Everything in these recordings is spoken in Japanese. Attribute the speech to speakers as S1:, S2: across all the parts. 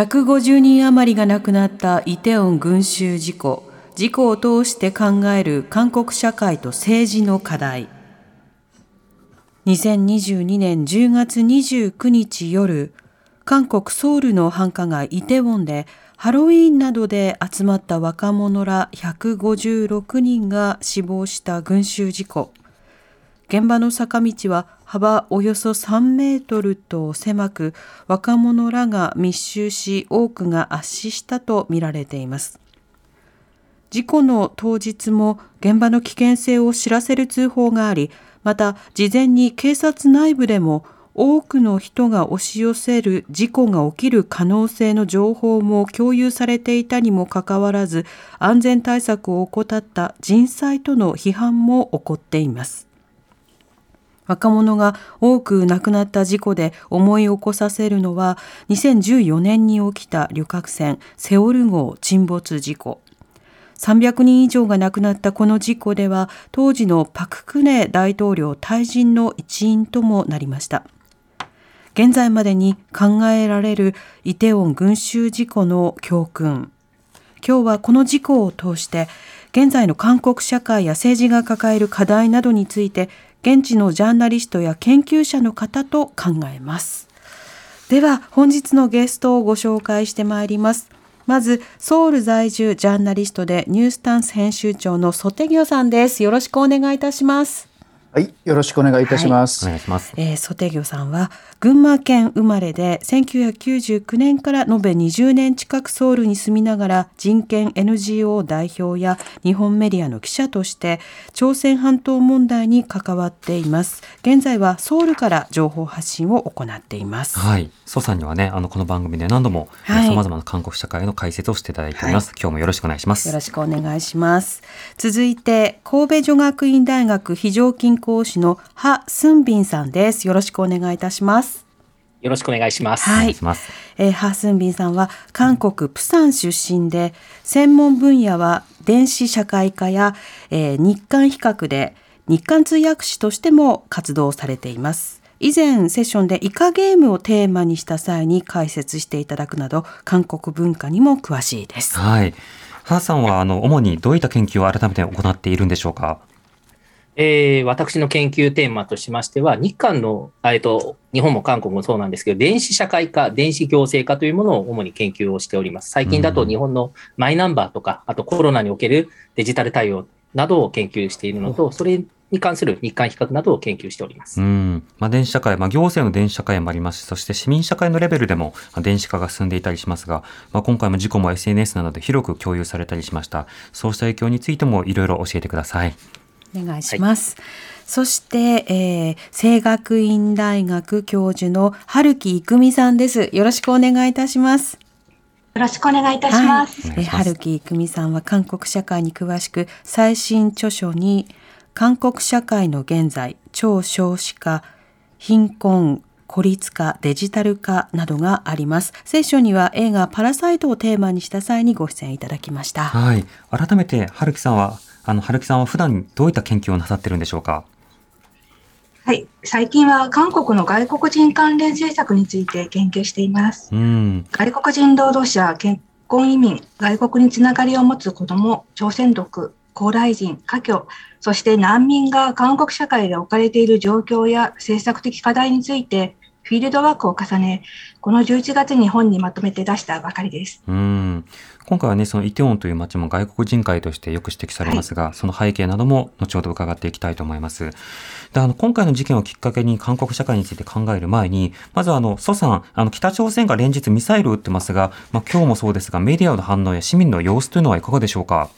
S1: 150人余りが亡くなったイテウォン群衆事故。事故を通して考える韓国社会と政治の課題。2022年10月29日夜韓国ソウルの繁華街イテウォンでハロウィーンなどで集まった若者ら156人が死亡した群衆事故。現場の坂道は幅およそ3メートルと狭く若者らが密集し多くが圧死したとみられています。事故の当日も現場の危険性を知らせる通報がありまた事前に警察内部でも多くの人が押し寄せる事故が起きる可能性の情報も共有されていたにもかかわらず安全対策を怠った人災との批判も起こっています。若者が多く亡くなった事故で思い起こさせるのは2014年に起きた旅客船セオル号沈没事故。300人以上が亡くなったこの事故では当時のパク・クネ大統領退陣の一因ともなりました。現在までに考えられるイテウォン群衆事故の教訓。今日はこの事故を通して現在の韓国社会や政治が抱える課題などについて現地のジャーナリストや研究者の方と考えます。では本日のゲストをご紹介してまいります。まずソウル在住ジャーナリストでニュースタンス編集長のソテギョさんです。よろしくお願いいたします。
S2: はい、よろしくお願いいたします。
S3: お願いします。
S1: えー、ソテギョさんは群馬県生まれで1999年から延べ20年近くソウルに住みながら人権 NGO 代表や日本メディアの記者として朝鮮半島問題に関わっています。現在はソウルから情報発信を行っています。
S3: はい。ソさんにはねあのこの番組で何度も
S1: はい。
S3: さまざまな韓国社会の解説をしていただいております、今日もよろしくお願いします。
S1: よろしくお願いします。続いて、神戸女学院大学非常勤講師のハ・スンビンさんです。よろしくお願いいたします。
S4: よろしくお願いします。
S1: はいえーハ・スンビンさんは韓国プサン出身で、専門分野は電子社会科や、えー日韓比較で日韓通訳士としても活動されています。以前セッションでイカゲームをテーマにした際に解説していただくなど韓国文化にも詳しいです。
S3: はいハーさんはあの主にどういった研究を改めて行っているんでしょうか？
S4: えー私の研究テーマとしましては、日韓の、えっと、日本も韓国もそうなんですけど、電子社会科、電子行政科というものを主に研究をしております。最近だと
S3: うん
S4: 日本のマイナンバーとか、あとコロナにおけるデジタル対応などを研究しているのと、それに関する日韓比較などを研究しております
S3: う。ん、まあ、電子社会、まあ、行政の電子社会もありますし、そして市民社会のレベルでもまあ電子化が進んでいたりしますが、まあ、今回も事故も SNS などで広く共有されたりしました。そうした影響についてもいろいろ教えてください。
S1: お願いします。そして、えー、清学院大学教授の春木郁美さんです。よろしくお願いいたします。
S5: よろしくお願いいたします。
S1: はい、えー春木郁美さんは韓国社会に詳しく、最新著書に韓国社会の現在、超少子化、貧困、孤立化、デジタル化などがあります。セッションには映画パラサイトをテーマにした際にご出演いただきました。
S3: はい。改めて、春樹さんは、あの、春樹さんは普段どういった研究をなさってるんでしょうか？
S5: はい、最近は韓国の外国人関連政策について研究しています。
S3: うん。
S5: 外国人労働者、結婚移民、外国につながりを持つ子ども、朝鮮族、高麗人、華僑、そして難民が韓国社会で置かれている状況や政策的課題についてフィールドワークを重ね、この11月に本にまとめて出したばかりです。
S3: うん。今回はね、そのイテウォンという街も外国人会としてよく指摘されますが、その背景なども後ほど伺っていきたいと思います。で、あの、今回の事件をきっかけに韓国社会について考える前に、まずあの、蘇さん、あの、北朝鮮が連日ミサイルを撃ってますが、まあ今日もそうですが、メディアの反応や市民の様子というのはいかがでしょうか？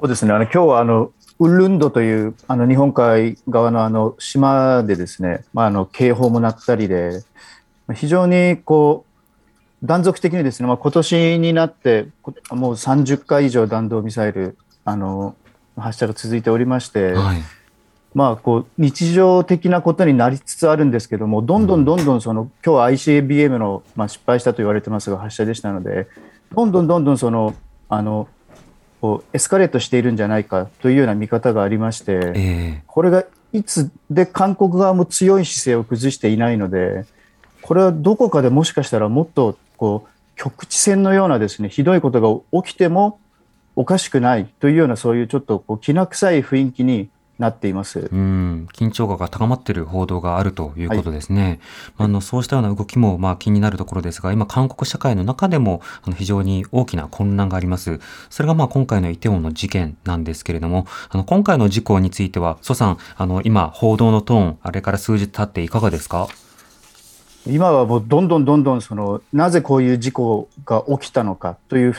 S2: そうですね。あの今日はあのウルンドというあの日本海側のあの島でですね、まああの警報も鳴ったりで、非常にこう断続的にですね、まあ、今年になって、こもう30回以上弾道ミサイル、あの、発射が続いておりまして、
S3: はい。
S2: まあ、こう、日常的なことになりつつあるんですけども、どんどんどんどんその、今日は ICBM の、まあ、失敗したと言われてますが、発射でしたので、どんどんどんどんその、あの、こうエスカレートしているんじゃないかというような見方がありまして、
S3: え
S2: これがいつで韓国側も強い姿勢を崩していないので、これはどこかでもしかしたらもっとこう局地戦のようなですねひどいことが起きてもおかしくないというようなそういうちょっとこうきな臭い雰囲気になっています。
S3: うん、緊張感が高まっている報道があるということですね。まああのそうしたような動きもまあ気になるところですが、今、韓国社会の中でもあの非常に大きな混乱があります。それがまあ今回のイテウォンの事件なんですけれども、あの今回の事故については、蘇さん、あの今、報道のトーン、あれから数日経っていかがですか？
S2: 今はもうどんどんどんどんそのなぜこういう事故が起きたのかという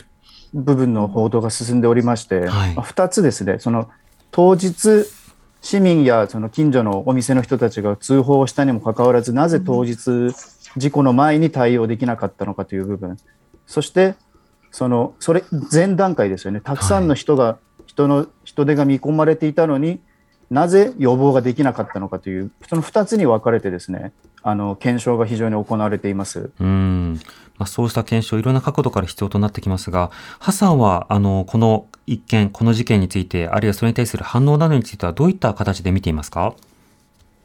S2: 部分の報道が進んでおりまして、
S3: はい。
S2: まあ2つですね、その当日、市民やその近所のお店の人たちが通報をしたにもかかわらず、なぜ当日、事故の前に対応できなかったのかという部分、そしてそのそれ前段階ですよね、たくさんの人が、人の人手が見込まれていたのになぜ予防ができなかったのかという、その2つに分かれてですね、あの検証が非常に行われています。
S3: うん。まあ、そうした検証、いろんな角度から必要となってきますが、ハさんは、あの、この一件、この事件について、あるいはそれに対する反応などについては、どういった形で見ていますか？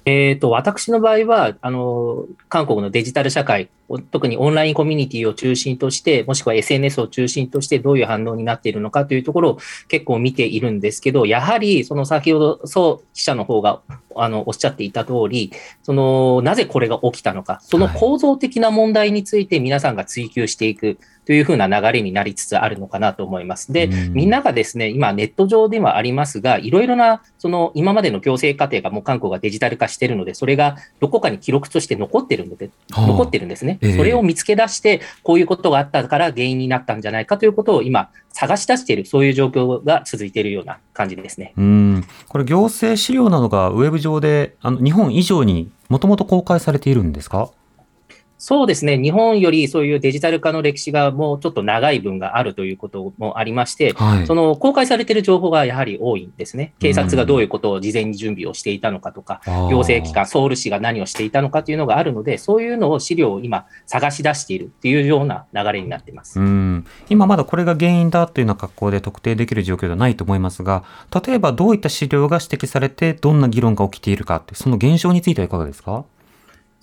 S4: えっ、と、私の場合は、あの、韓国のデジタル社会、特にオンラインコミュニティを中心として、もしくは SNS を中心としてどういう反応になっているのかというところを結構見ているんですけど、やはり、その先ほど、そう、記者の方が、あの、おっしゃっていた通り、その、なぜこれが起きたのか、その構造的な問題について皆さんが追求していくというふうな流れになりつつあるのかなと思います。で、
S3: うん
S4: みんながですね、今ネット上ではありますが、いろいろな、その今までの行政過程がもう韓国がデジタル化しているので、それがどこかに記録として残ってるので、
S3: はあ
S4: 残ってるんですね。
S3: ええ
S4: それを見つけ出して、こういうことがあったから原因になったんじゃないかということを今、探し出している、そういう状況が続いているような感じですね。
S3: うん。これ、行政資料などがウェブ上で、あの、日本以上にもともと公開されているんですか？
S4: そうですね、日本よりそういうデジタル化の歴史がもうちょっと長い分があるということもありまして、
S3: はい。
S4: その公開されている情報がやはり多いんですね。警察がどういうことを事前に準備をしていたのかとか、
S3: あー
S4: 行政機関、ソウル市が何をしていたのかというのがあるので、そういうのを資料を今探し出しているっていうような流れになっています。
S3: うん。今まだこれが原因だというような格好で特定できる状況ではないと思いますが、例えばどういった資料が指摘されて、どんな議論が起きているかって、その現象についてはいかがですか？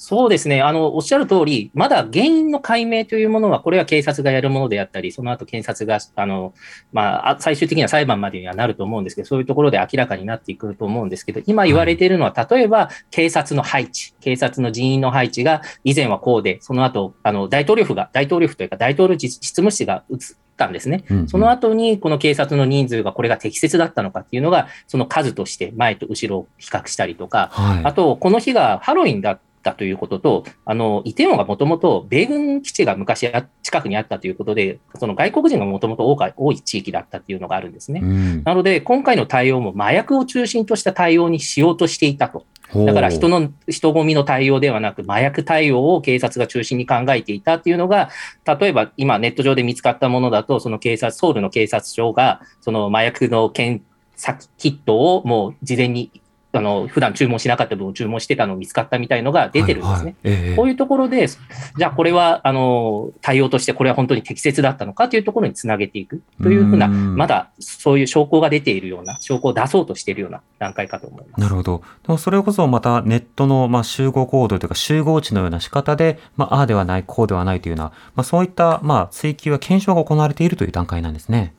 S4: そうですね。あの、おっしゃる通り、まだ原因の解明というものは、これは警察がやるものであったり、その後検察が、あの、まあ、あ最終的には裁判までにはなると思うんですけど、そういうところで明らかになっていくと思うんですけど、今言われているのは、例えば、警察の配置、警察の人員の配置が、以前はこうで、その後、あの、大統領府が、大統領府というか、大統領執務室が移ったんですね。その後に、この警察の人数がこれが適切だったのかっていうのが、その数として前と後ろを比較したりとか、
S3: はい。
S4: あと、この日がハロウィンだったということと、あの、イテウォンがもともと米軍基地が昔あ近くにあったということで、その外国人がもともと多い地域だったっていうのがあるんですね。
S3: うん
S4: なので、今回の対応も麻薬を中心とした対応にしようとしていたと。だから人
S3: の、
S4: の、人混みの対応ではなく、麻薬対応を警察が中心に考えていたっていうのが、例えば今ネット上で見つかったものだと、その警察、ソウルの警察署が、その麻薬の検査キットをもう事前に、あの、普段注文しなかった分を注文してたのを見つかったみたいのが出てるんですね。
S3: はいはいええ
S4: こういうところで、じゃあこれは、あの、対応としてこれは本当に適切だったのかというところにつなげていくというふうな、
S3: うん
S4: まだそういう証拠が出ているような、証拠を出そうとしているような段階かと思います。
S3: なるほど。でもそれこそまたネットのまあ集合行動というか集合値のような仕方で、まあ、ああではない、こうではないというような、まあ、そういったまあ追求や検証が行われているという段階なんですね。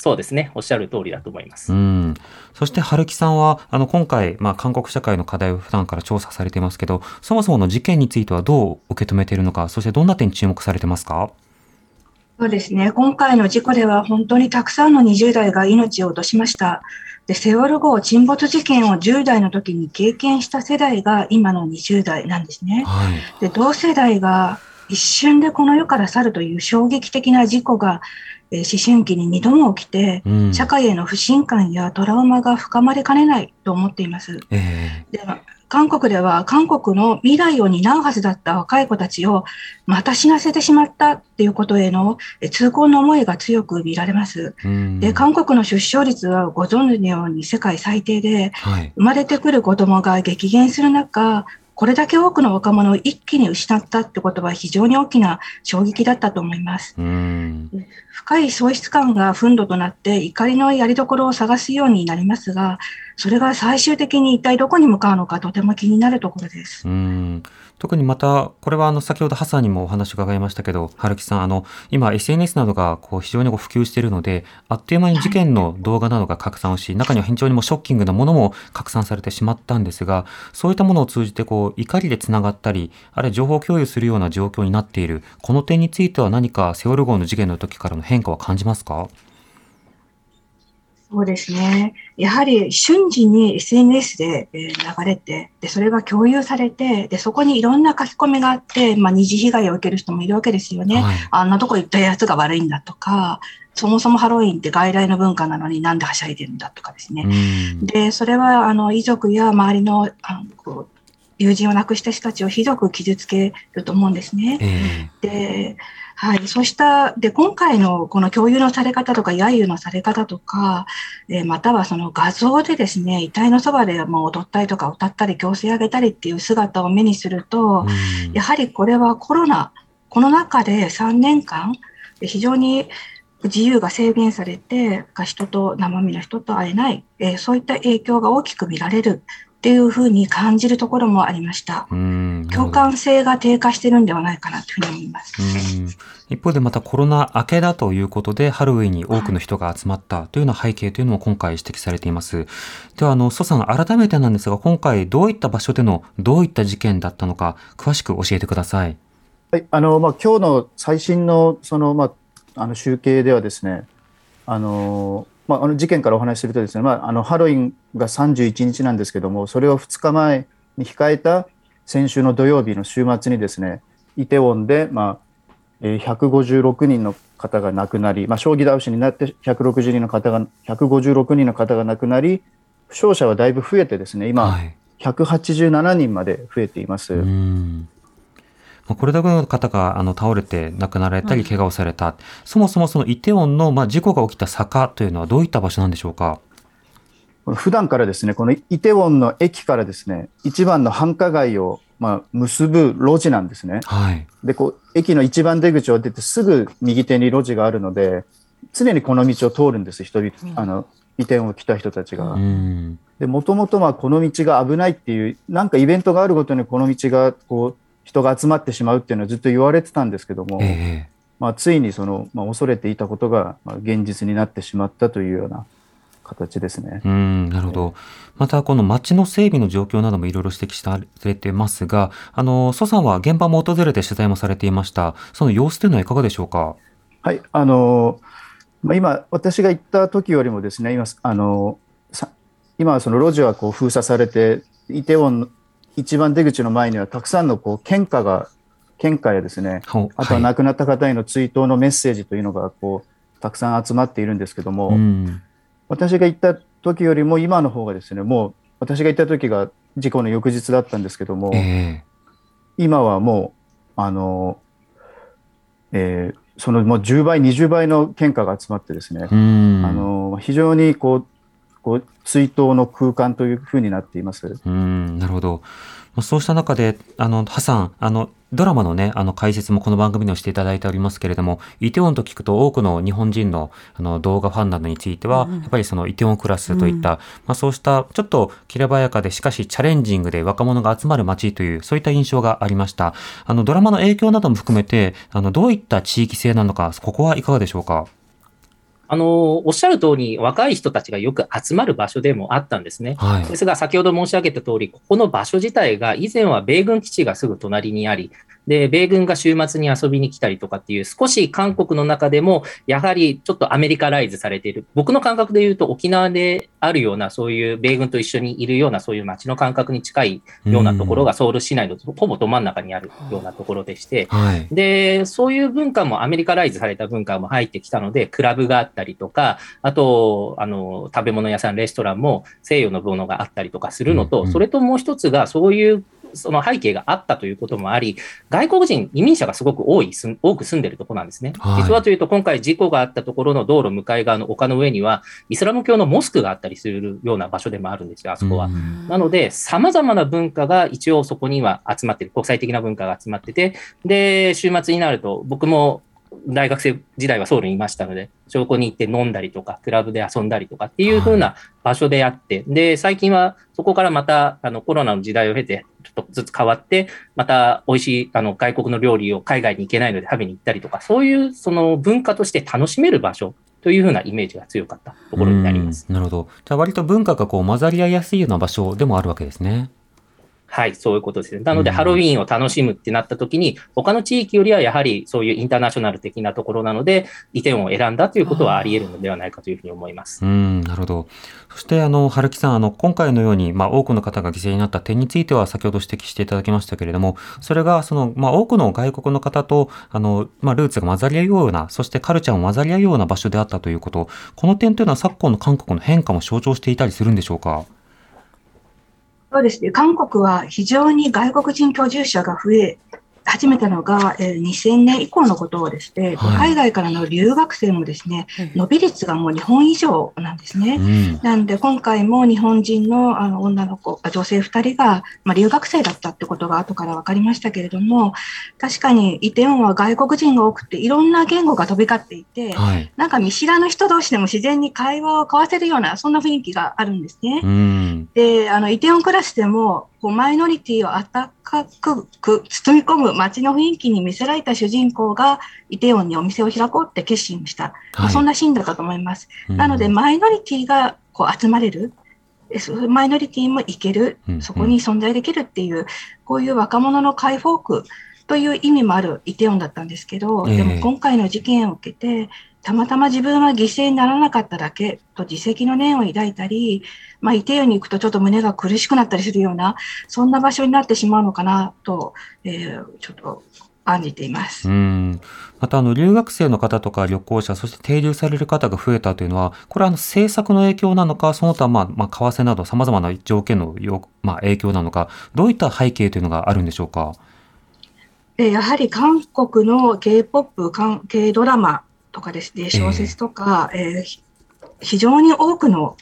S4: そうですね。おっしゃる通りだと思います。
S3: うん。そして、春樹さんは、あの、今回、まあ、韓国社会の課題を普段から調査されていますけど、そもそもの事件についてはどう受け止めているのか、そしてどんな点に注目されてますか？
S5: そうですね。今回の事故では本当にたくさんの20代が命を落としました。で、セウォル号沈没事件を10代の時に経験した世代が今の20代なんですね。
S3: はい。
S5: で、同世代が一瞬でこの世から去るという衝撃的な事故が、えー思春期に2度も起きて、
S3: うん。
S5: 社会への不信感やトラウマが深まりかねないと思っています。
S3: え
S5: でま韓国では韓国の未来を担うはずだった若い子たちをまた死なせてしまったっていうことへのえ痛恨の思いが強く見られます。
S3: うん
S5: で、韓国の出生率はご存知のように世界最低で、
S3: はい。
S5: 生まれてくる子供が激減する中、これだけ多くの若者を一気に失ったってことは非常に大きな衝撃だったと思います。
S3: うん。
S5: 深い喪失感が憤怒となって怒りのやりどころを探すようになりますが、それが最終的に一体どこに向かうのかとても気になるところです。
S3: 特にまた、これはあの先ほどハさんにもお話を伺いましたけど、春樹さん、あの今 SNS などがこう非常にこう普及しているので、あっという間に事件の動画などが拡散をし、中には非常にもショッキングなものも拡散されてしまったんですが、そういったものを通じてこう怒りでつながったり、あるいは情報共有するような状況になっている、この点については何かセオル号の事件の時からの変化は感じますか？
S5: そうですね。やはり瞬時に SNS でえー流れて、で、それが共有されて、で、そこにいろんな書き込みがあって、まあ、二次被害を受ける人もいるわけですよね。
S3: はい。
S5: あんなとこ行ったやつが悪いんだとか、そもそもハロウィンって外来の文化なのになんではしゃいでるんだとかですね。
S3: うん
S5: で、それは、あの、遺族や周りの、あのこう友人を亡くした人たちをひどく傷つけると思うんですね。
S3: え
S5: で、はい、そうした、で、今回のこの共有のされ方とか、揶揄のされ方とか、えーまたはその画像でですね、遺体のそばでもう踊ったりとか歌ったり、強制上げたりっていう姿を目にすると、やはりこれはコロナ、この中で3年間、非常に自由が制限されて、人と生身の人と会えない、えーそういった影響が大きく見られるっていうふうに感じるところもありました。
S3: うん
S5: 性が低下してるんではないかなというふうに思います。
S3: うん一方でまたコロナ明けだということでハロウィンに多くの人が集まったというような背景というのも今回指摘されています。では、あの、蘇さん、改めてなんですが、今回どういった場所でのどういった事件だったのか、詳しく教えてください。
S2: はい、あの、まあ、今日の最新の、その、まあ、あの集計ではですね、あの、まあ、あの事件からお話しするとですね、まあ、あの、ハロウィンが31日なんですけども、それを2日前に控えた先週の土曜日の週末にですね、イテウォンで、まあ、えー156人の方が亡くなり、まあ、将棋倒しになって160人の方が、156人の方が亡くなり、負傷者はだいぶ増えてですね、今、
S3: はい。
S2: 187人まで増えています。
S3: うんまあこれだけの方があの倒れて亡くなられたり、怪我をされた、そもそもそのイテウォンの、まあ、事故が起きた坂というのはどういった場所なんでしょうか？
S2: 普段からですね、このイテウォンの駅からですね、一番の繁華街を、まあ、結ぶ路地なんですね。
S3: はい。
S2: で、こう、駅の一番出口を出てすぐ右手に路地があるので、常にこの道を通るんです、人々、あの、イテウォンを来た人たちが。
S3: うん。
S2: で、もともとまあこの道が危ないっていう、なんかイベントがあるごとにこの道が、こう、人が集まってしまうっていうのはずっと言われてたんですけども、
S3: ええ
S2: まあ、ついにその、まあ、恐れていたことが、まあ、現実になってしまったというような形ですね。
S3: うん、なるほど。また、この街の整備の状況などもいろいろ指摘されてますが、あの、蘇さんは現場も訪れて取材もされていました。その様子というのはいかがでしょうか？
S2: はい、あのまあ、今、私が行った時よりもですね、今、あのさ今はその路地はこう封鎖されて、イテウォンの一番出口の前にはたくさんのこう献花が、献花やですね、
S3: ほ
S2: あとは
S3: はい
S2: 亡くなった方への追悼のメッセージというのがこうたくさん集まっているんですけども、
S3: うん。
S2: 私が行った時よりも今の方がですね、もう私が行った時が事故の翌日だったんですけども、
S3: ええ
S2: 今はもう、あの、えーそのもう10倍、20倍の献花が集まってですね、
S3: うん。
S2: あの非常にこうこう追悼の空間というふうになっています。
S3: うん、なるほど。まあそうした中で、あの、ハさん、あの、ドラマのね、あの、解説もこの番組でもしていただいておりますけれども、イテウォンと聞くと多くの日本人の、あの、動画ファンなどについては、やっぱりそのイテウォンクラスといった、まあそうした、ちょっときらばやかで、しかしチャレンジングで若者が集まる街という、そういった印象がありました。あの、ドラマの影響なども含めて、あの、どういった地域性なのか、ここはいかがでしょうか？
S4: あの、おっしゃる通り、若い人たちがよく集まる場所でもあったんですね。
S3: はい。
S4: ですが、先ほど申し上げた通り、ここの場所自体が以前は米軍基地がすぐ隣にあり、で、米軍が週末に遊びに来たりとかっていう、少し韓国の中でも、やはりちょっとアメリカライズされている。僕の感覚で言うと、沖縄であるような、そういう米軍と一緒にいるような、そういう街の感覚に近いようなところがソウル市内のほぼど真ん中にあるようなところでして、
S3: はい。
S4: で、そういう文化もアメリカライズされた文化も入ってきたので、クラブがあったりとか、あと、あの、食べ物屋さん、レストランも西洋のものがあったりとかするのと、それともう一つが、そういうその背景があったということもあり、外国人、移民者がすごく多い、多く住んでるところなんですね。
S3: はい
S4: 実はというと、今回事故があったところの道路向かい側の丘の上には、イスラム教のモスクがあったりするような場所でもあるんですよ、あそこは。
S3: うん
S4: なので、様々な文化が一応そこには集まってる、国際的な文化が集まってて、で、週末になると、僕も大学生時代はソウルにいましたので、そこに行って飲んだりとか、クラブで遊んだりとかっていう風な場所であって、で、最近はそこからまたあのコロナの時代を経て、ちょっとずつ変わって、また美味しいあの外国の料理を海外に行けないので食べに行ったりとか、そういうその文化として楽しめる場所という風なイメージが強かったところになります。
S3: うんなるほど。じゃあ割と文化がこう混ざり合いやすいような場所でもあるわけですね。
S4: はい、そういうことですね。なので、
S3: うん
S4: ハロウィーンを楽しむってなった時に、他の地域よりはやはりそういうインターナショナル的なところなので、移転を選んだということはあり得るのではないかというふうに思います。
S3: うん、なるほど。そして、あの、春木さん、あの、今回のように、まあ、多くの方が犠牲になった点については、先ほど指摘していただきましたけれども、それが、その、まあ、多くの外国の方と、あの、まあ、ルーツが混ざり合うような、そしてカルチャーも混ざり合うような場所であったということ、この点というのは昨今の韓国の変化も象徴していたりするんでしょうか？
S5: そうですね。韓国は非常に外国人居住者が増え始めたのが、えー2000年以降のことをですね、
S3: はい
S5: 海外からの留学生もですね、伸び率がもう日本以上なんですね。
S3: うん。
S5: なんで今回も日本人のあの女の子、あ女性2人が、まあ、留学生だったってことが後から分かりましたけれども、確かにイテウォンは外国人が多くて、いろんな言語が飛び交っていて、
S3: はい。
S5: なんか見知らぬ人同士でも自然に会話を交わせるような、そんな雰囲気があるんですね。
S3: うん。
S5: で、あの、イテウォンクラスでも、こうマイノリティを温かく包み込む街の雰囲気に見せられた主人公が、イテウォンにお店を開こうって決心した。まあそんなシーンだったと思います。なので、
S3: うん
S5: マイノリティがこう集まれる。マイノリティも行ける
S3: うん、
S5: そこに存在できるっていう、こういう若者の解放区という意味もあるイテウォンだったんですけど、
S3: ええ
S5: でも今回の事件を受けて、たまたま自分は犠牲にならなかっただけと自責の念を抱いたり、まあ、イテウォンに行くとちょっと胸が苦しくなったりするような、そんな場所になってしまうのかなと、えーちょっと案じています。
S3: うん。また、あの、留学生の方とか旅行者、そして停留される方が増えたというのは、これはあの、政策の影響なのか、その他、まあ、まあ、為替など様々な条件のよ、まあ、影響なのか、どういった背景というのがあるんでしょうか？
S5: でやはり韓国の K-POP、韓 K ドラマとかですね、小説とか、えーひ非常に多くの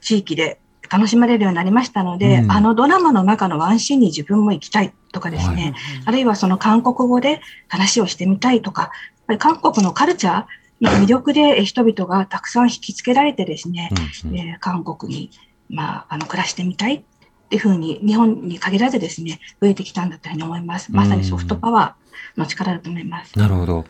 S5: 地域で楽しまれるようになりましたので、
S3: うん。
S5: あのドラマの中のワンシーンに自分も行きたいとかですね、あるいはその韓国語で話をしてみたいとか、韓国のカルチャーの魅力でえー人々がたくさん引きつけられてですね、
S3: うんうん。
S5: えー韓国に、まあ、あの暮らしてみたいっていうふうに日本に限らずですね増えてきたんだというふうに思います。まさにソフトパワーの力だと思います。
S3: なるほど。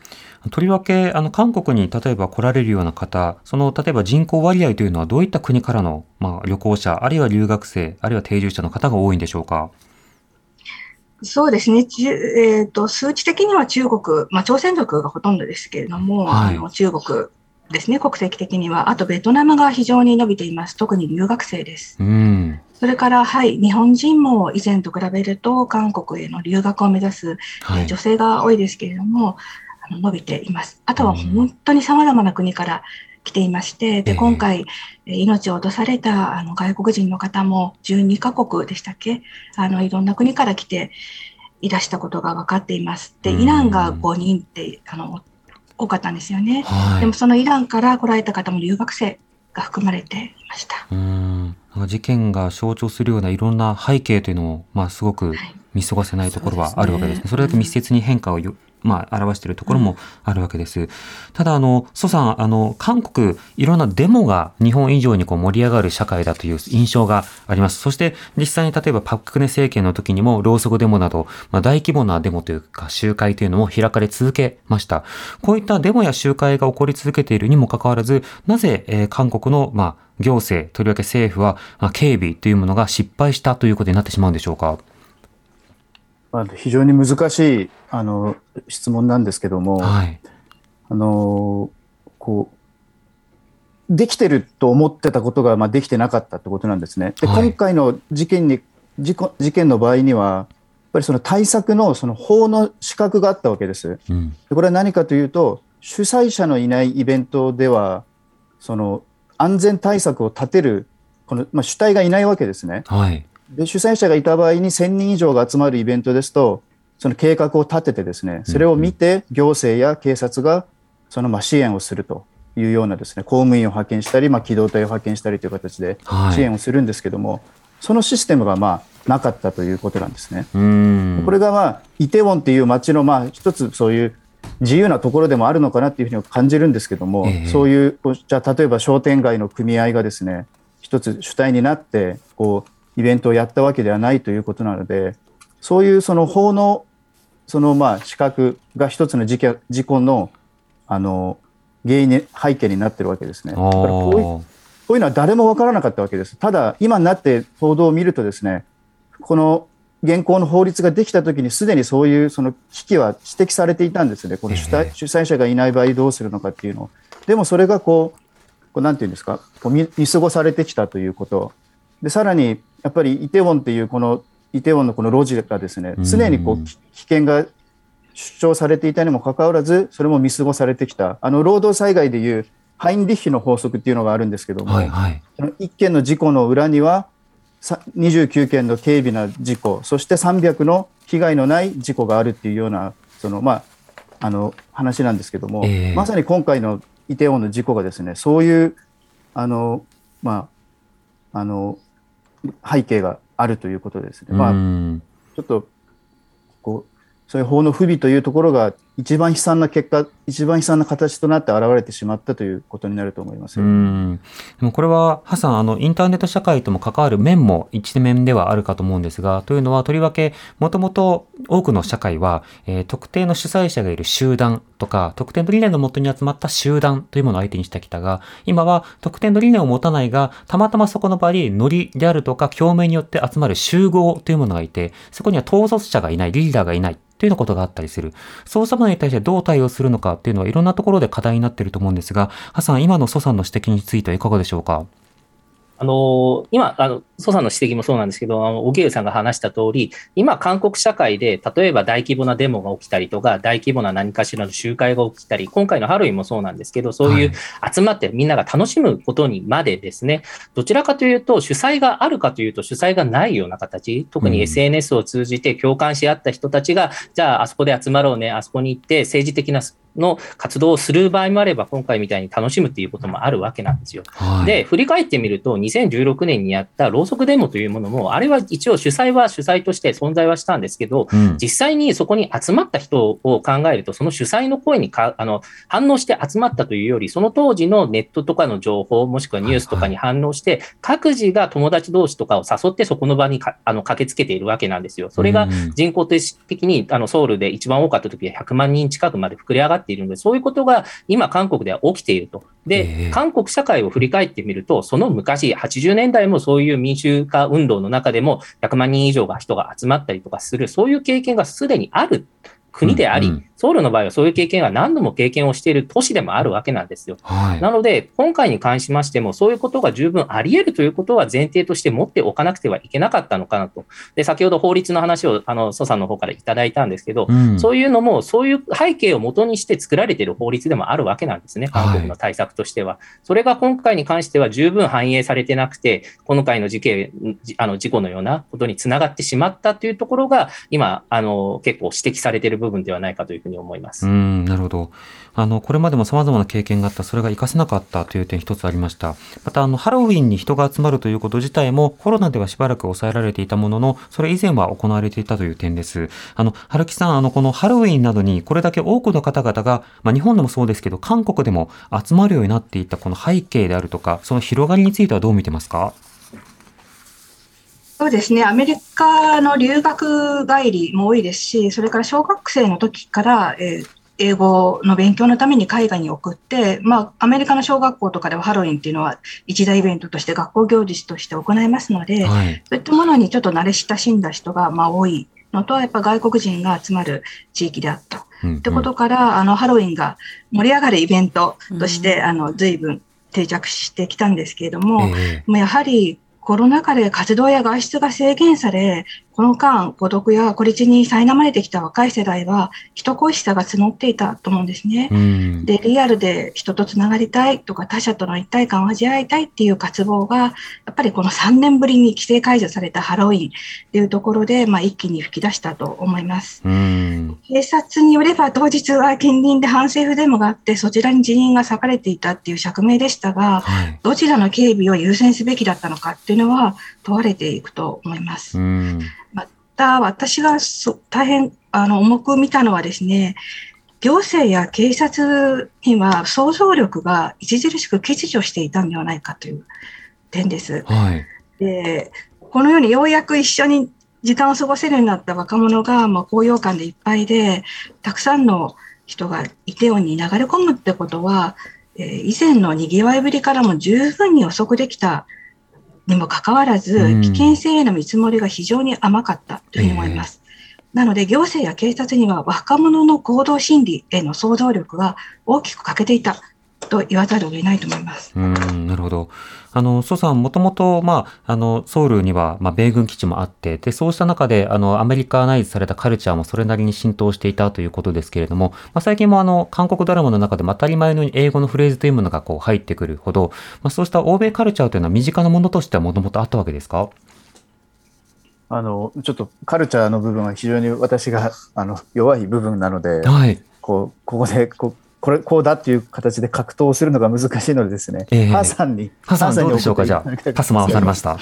S3: とりわけ、あの、韓国に例えば来られるような方、その、例えば人口割合というのはどういった国からの、まあ、旅行者、あるいは留学生、あるいは定住者の方が多いんでしょうか？
S5: そうですね、ちえー、と数値的には中国、まあ、朝鮮族がほとんどですけれども、
S3: はい
S5: あの中国ですね、国籍的には、あとベトナムが非常に伸びています、特に留学生です。
S3: うん。
S5: それから、はい、日本人も以前と比べると、韓国への留学を目指す
S3: はい。
S5: 女性が多いですけれども、あの伸びています。あとは
S3: うん
S5: 本当に様々な国から来ていまして、
S3: ええ
S5: で今回、えー命を落とされたあの外国人の方も12カ国でしたっけ？あのいろんな国から来ていらしたことが分かっています。で、
S3: うん
S5: イランが5人ってあの多かったんですよね。
S3: はい
S5: でも。そのイランから来られた方も留学生が含まれていました。
S3: うん。なんか事件が象徴するようないろんな背景というのも、まあ、すごく
S5: はい
S3: 見過ごせないところはあるわけですね。そ
S1: そうですね
S3: れだけ密接に変化をよ、まあ、表しているところもあるわけです。ただ、あの、蘇さん、あの、韓国、いろんなデモが日本以上にこう盛り上がる社会だという印象があります。そして、実際に例えばパククネ政権の時にも、ろうそくデモなど、まあ、大規模なデモというか、集会というのも開かれ続けました。こういったデモや集会が起こり続けているにもかかわらず、なぜ、えー韓国の、まあ、行政、とりわけ政府は、まあ、警備というものが失敗したということになってしまうんでしょうか？
S2: まあ、非常に難しいあの質問なんですけども、
S3: はい。
S2: あのこうできてると思ってたことが、まあ、できてなかったってことなんですね。で、
S3: はい
S2: 今回の事件に事故事件の場合には、やっぱりその対策のその法の資格があったわけです。
S3: うん。
S2: でこれは何かというと、主催者のいないイベントでは、その安全対策を立てるこの、まあ、主体がいないわけですね。
S3: はい。
S2: で主催者がいた場合に1000人以上が集まるイベントですと、その計画を立ててですね、それを見て行政や警察がそのまあ支援をするというようなですね、公務員を派遣したり、まあ、機動隊を派遣したりという形で
S3: はい。
S2: 支援をするんですけども、そのシステムがまあなかったということなんですね。これがまあイテウォンっていう街のまあ一つそういう自由なところでもあるのかなっていうふうに感じるんですけども、
S3: ええ
S2: そういうじゃあ例えば商店街の組合がですね一つ主体になってこうイベントをやったわけではないということなのでそういうその法のそのまあ資格が一つの事件事故のあの原因に背景になってるわけですね。だからこういこういうのは誰も分からなかったわけです。ただ、今になって報道を見るとですね、この現行の法律ができたときにすでにそういうその危機は指摘されていたんですね。この主
S3: ええ
S2: 催主催者がいない場合どうするのかっていうのを。でもそれがこう、こうなんていうんですか、こう見見過ごされてきたということ。で、さらに、やっぱりイテウォンっていうこのイテウォンのこの路地がですね、常にこ
S3: う
S2: 危険が主張されていたにもかかわらず、それも見過ごされてきた。あの、労働災害でいうハインリッヒの法則っていうのがあるんですけども、
S3: はいはい。
S2: その1件の事故の裏にはさ29件の軽微な事故そして300の被害のない事故があるっていうようなその、まあ、あの話なんですけども、
S3: ええ
S2: まさに今回のイテウォンの事故がですねそういうあの、まあ、あの背景があるということですね。まあちょっとこうそういう法の不備というところが一番悲惨な結果一番悲惨な形となって現れてしまったということになると思います。
S3: うんでもこれは、ハさん、あの、インターネット社会とも関わる面も一面ではあるかと思うんですが、というのは、とりわけ、もともと多くの社会は、えー特定の主催者がいる集団とか、特定の理念のもとに集まった集団というものを相手にしてきたが、今は特定の理念を持たないが、たまたまそこの場にノリであるとか、共鳴によって集まる集合というものがいて、そこには統率者がいない、リーダーがいない。というようなことがあったりする。そうしたナに対してどう対応するのかっていうのはいろんなところで課題になっていると思うんですが、ハさん、今の蘇さんの指摘についてはいかがでしょうか？
S4: あの今、あの蘇さんの指摘もそうなんですけど、あの荻上さんが話した通り、今、韓国社会で、例えば大規模なデモが起きたりとか、大規模な何かしらの集会が起きたり、今回のハロウィンもそうなんですけど、そういう集まってみんなが楽しむことにまでですね、どちらかというと、主催があるかというと、主催がないような形、特に
S3: うん。
S4: SNS を通じて共感し合った人たちが、じゃあ、あそこで集まろうね、あそこに行って、政治的なの活動をする場合もあれば、今回みたいに楽しむっていうこともあるわけなんですよ。
S3: はい。
S4: で、振り返ってみると、2016年にやったろうそくデモというものも、あれは一応主催は主催として存在はしたんですけど、
S3: うん、
S4: 実際にそこに集まった人を考えると、その主催の声にかあの反応して集まったというより、その当時のネットとかの情報、もしくはニュースとかに反応して、各自が友達同士とかを誘って、そこの場にかあの駆けつけているわけなんですよ。それが
S3: うん
S4: 人口的にあのソウルで一番多かった時は100万人近くまで膨れ上がっているので、そういうことが今、韓国では起きていると。
S3: ええ
S4: で、韓国社会を振り返ってみると、その昔、80年代もそういう民主化運動の中でも100万人以上が人が集まったりとかする、そういう経験がすでにある国であり、
S3: うんうん
S4: ソウルの場合はそういう経験が何度も経験をしている都市でもあるわけなんですよ。
S3: はい。
S4: なので、今回に関しましても、そういうことが十分あり得るということは前提として持っておかなくてはいけなかったのかなと。で、先ほど法律の話を、あの、蘇さんの方からいただいたんですけど、
S3: うん
S4: そういうのも、そういう背景をもとにして作られている法律でもあるわけなんですね、
S3: はい
S4: 韓国の対策としては。それが今回に関しては十分反映されてなくて、今回の事件、じあの事故のようなことにつながってしまったというところが、今、あの結構指摘されている部分ではないかというふうにに思います。
S3: うん、なるほど。あの、これまでも様々な経験があった、それが活かせなかったという点一つありました。また、あの、ハロウィンに人が集まるということ自体も、コロナではしばらく抑えられていたものの、それ以前は行われていたという点です。あの、春木さん、あの、このハロウィンなどに、これだけ多くの方々が、まあ、日本でもそうですけど、韓国でも集まるようになっていったこの背景であるとか、その広がりについてはどう見てますか？
S5: そうですね、アメリカの留学帰りも多いですし、それから小学生の時から、えー英語の勉強のために海外に送って、まあ、アメリカの小学校とかではハロウィンっていうのは一大イベントとして学校行事として行いますので、
S3: はい。
S5: そういったものにちょっと慣れ親しんだ人がまあ多いのと、やっぱ外国人が集まる地域であった。
S3: うん
S5: ってことから、あのハロウィンが盛り上がるイベントとして、あの随分定着してきたんですけれども、
S3: え
S5: もうやはりコロナ禍で活動や外出が制限され、この間、孤独や孤立に苛まれてきた若い世代は、人恋しさが募っていたと思うんですね
S3: え。うん
S5: で、リアルで人とつながりたいとか、他者との一体感を味わいたいっていう渇望が、やっぱりこの3年ぶりに規制解除されたハロウィンっていうところで、まあ、一気に吹き出したと思います。
S3: うん
S5: 警察によれば当日は近隣で反政府デモがあって、そちらに人員が割かれていたっていう釈明でしたが、
S3: はい
S5: どちらの警備を優先すべきだったのかっていうのは問われていくと思います。
S3: うん
S5: また、私がそ大変あの重く見たのはですね、行政や警察には想像力が著しく欠如していたんではないかという点です。
S3: はい
S5: で、このようにようやく一緒に時間を過ごせるようになった若者が、まあ、高揚感でいっぱいで、たくさんの人がイテウォンに流れ込むってことは、えー以前の賑わいぶりからも十分に予測できたにもかかわらず、
S3: うん
S5: 危険性への見積もりが非常に甘かったというふうに思います。なので、行政や警察には若者の行動心理への想像力が大きく欠けていたと言わざるを得ないと思います。
S3: うん、なるほど。あの、蘇さん、もともと、まあ、あの、ソウルには、まあ、米軍基地もあって、で、そうした中で、あの、アメリカナイズされたカルチャーもそれなりに浸透していたということですけれども、まあ、最近もあの、韓国ドラマの中でも当たり前のように英語のフレーズというものがこう入ってくるほど、まあ、そうした欧米カルチャーというのは身近なものとしてはもともとあったわけですか？
S2: あのちょっとカルチャーの部分は非常に私があの弱い部分なので、
S3: はい。
S2: こうここでこうこれこうだっていう形で格闘するのが難しいのでですね、
S3: ええ。
S2: ハーさんに。
S3: ハさんどうでしょうか？じゃあ、パス回されま
S2: し
S3: した。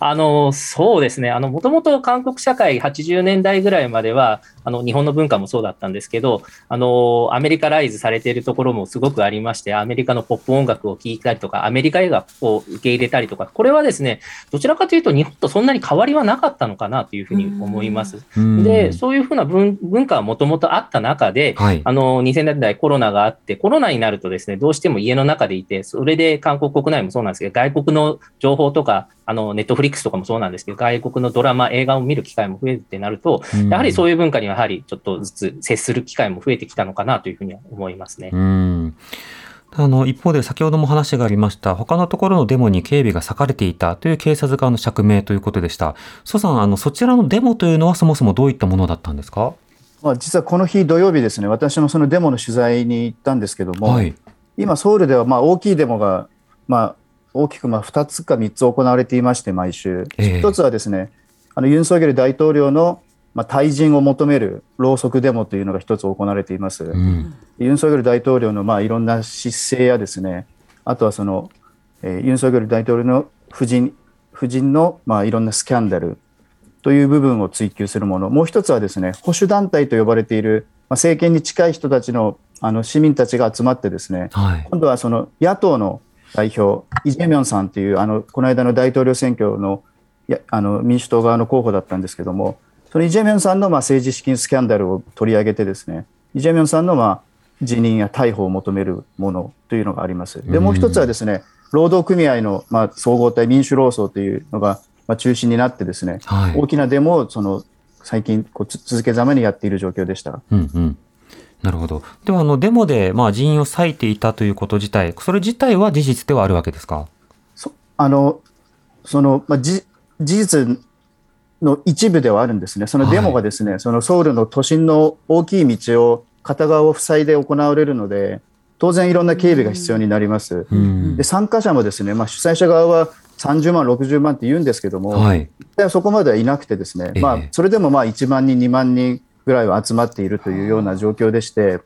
S4: あの、そうですね。あの、もともと韓国社会80年代ぐらいまでは、あの、日本の文化もそうだったんですけど、あの、アメリカライズされているところもすごくありまして、アメリカのポップ音楽を聴いたりとか、アメリカ映画を受け入れたりとか、これはですね、どちらかというと日本とそんなに変わりはなかったのかなというふうに思います。
S3: うん
S4: で、そういうふうな文文化はもともとあった中で、
S3: はい。
S4: あの、2000年代コロナがあって、コロナになるとですね、どうしても家の中でいて、それで韓国国内もそうなんですけど、外国の情報とか、あの、ネットフリックスとかもそうなんですけど、外国のドラマ、映画を見る機会も増えるってなると、やはりそういう文化にはやはりちょっとずつ接する機会も増えてきたのかなというふうには思いますね。
S3: うん。あの、一方で先ほども話がありました、他のところのデモに警備が割かれていたという警察側の釈明ということでした。蘇さん、あの、そちらのデモというのはそもそもどういったものだったんですか？
S2: まあ、実はこの日土曜日ですね、私もそのデモの取材に行ったんですけども、
S3: はい。
S2: 今ソウルではまあ大きいデモが、まあ、大きくまあ2つか3つ行われていまして、毎週。
S3: ええ
S2: 一つはですね、あのユン・ソギョル大統領のまあ退陣を求めるろうそくデモというのが一つ行われています。
S3: うん。
S2: ユン・ソギョル大統領のまあいろんな姿勢やですね、あとはその、えーユン・ソギョル大統領の夫人夫人のまあいろんなスキャンダルという部分を追及するもの、もう一つはですね、保守団体と呼ばれている、まあ、政権に近い人たちのあの市民たちが集まってですね、
S3: はい。
S2: 今度はその野党の代表、イ・ジェミョンさんというあのこの間の大統領選挙のやあの民主党側の候補だったんですけども、そのイ・ジェミョンさんのまあ政治資金スキャンダルを取り上げてですね、イ・ジェミョンさんのまあ辞任や逮捕を求めるものというのがあります。で、もう一つはですね、労働組合のまあ総合体民主労総というのがまあ中心になってですね、
S3: はい。
S2: 大きなデモをその最近こうつ続けざまにやっている状況でした。
S3: うんうん。なるほど。では、あの、デモで、まあ、人員を割いていたということ自体、それ自体は事実ではあるわけですか？
S2: そあのその、まあ、じ事実の一部ではあるんですね、そのデモがですね、そのソウルの都心の大きい道を片側を塞いで行われるので、当然いろんな警備が必要になります。
S3: うん
S2: で参加者もですね、まあ、主催者側は30万、60万って言うんですけども、
S3: はい。
S2: でそこまではいなくてですね、
S3: ええ
S2: まあ、それでもまあ1万人、2万人ぐらいは集まっているというような状況でして、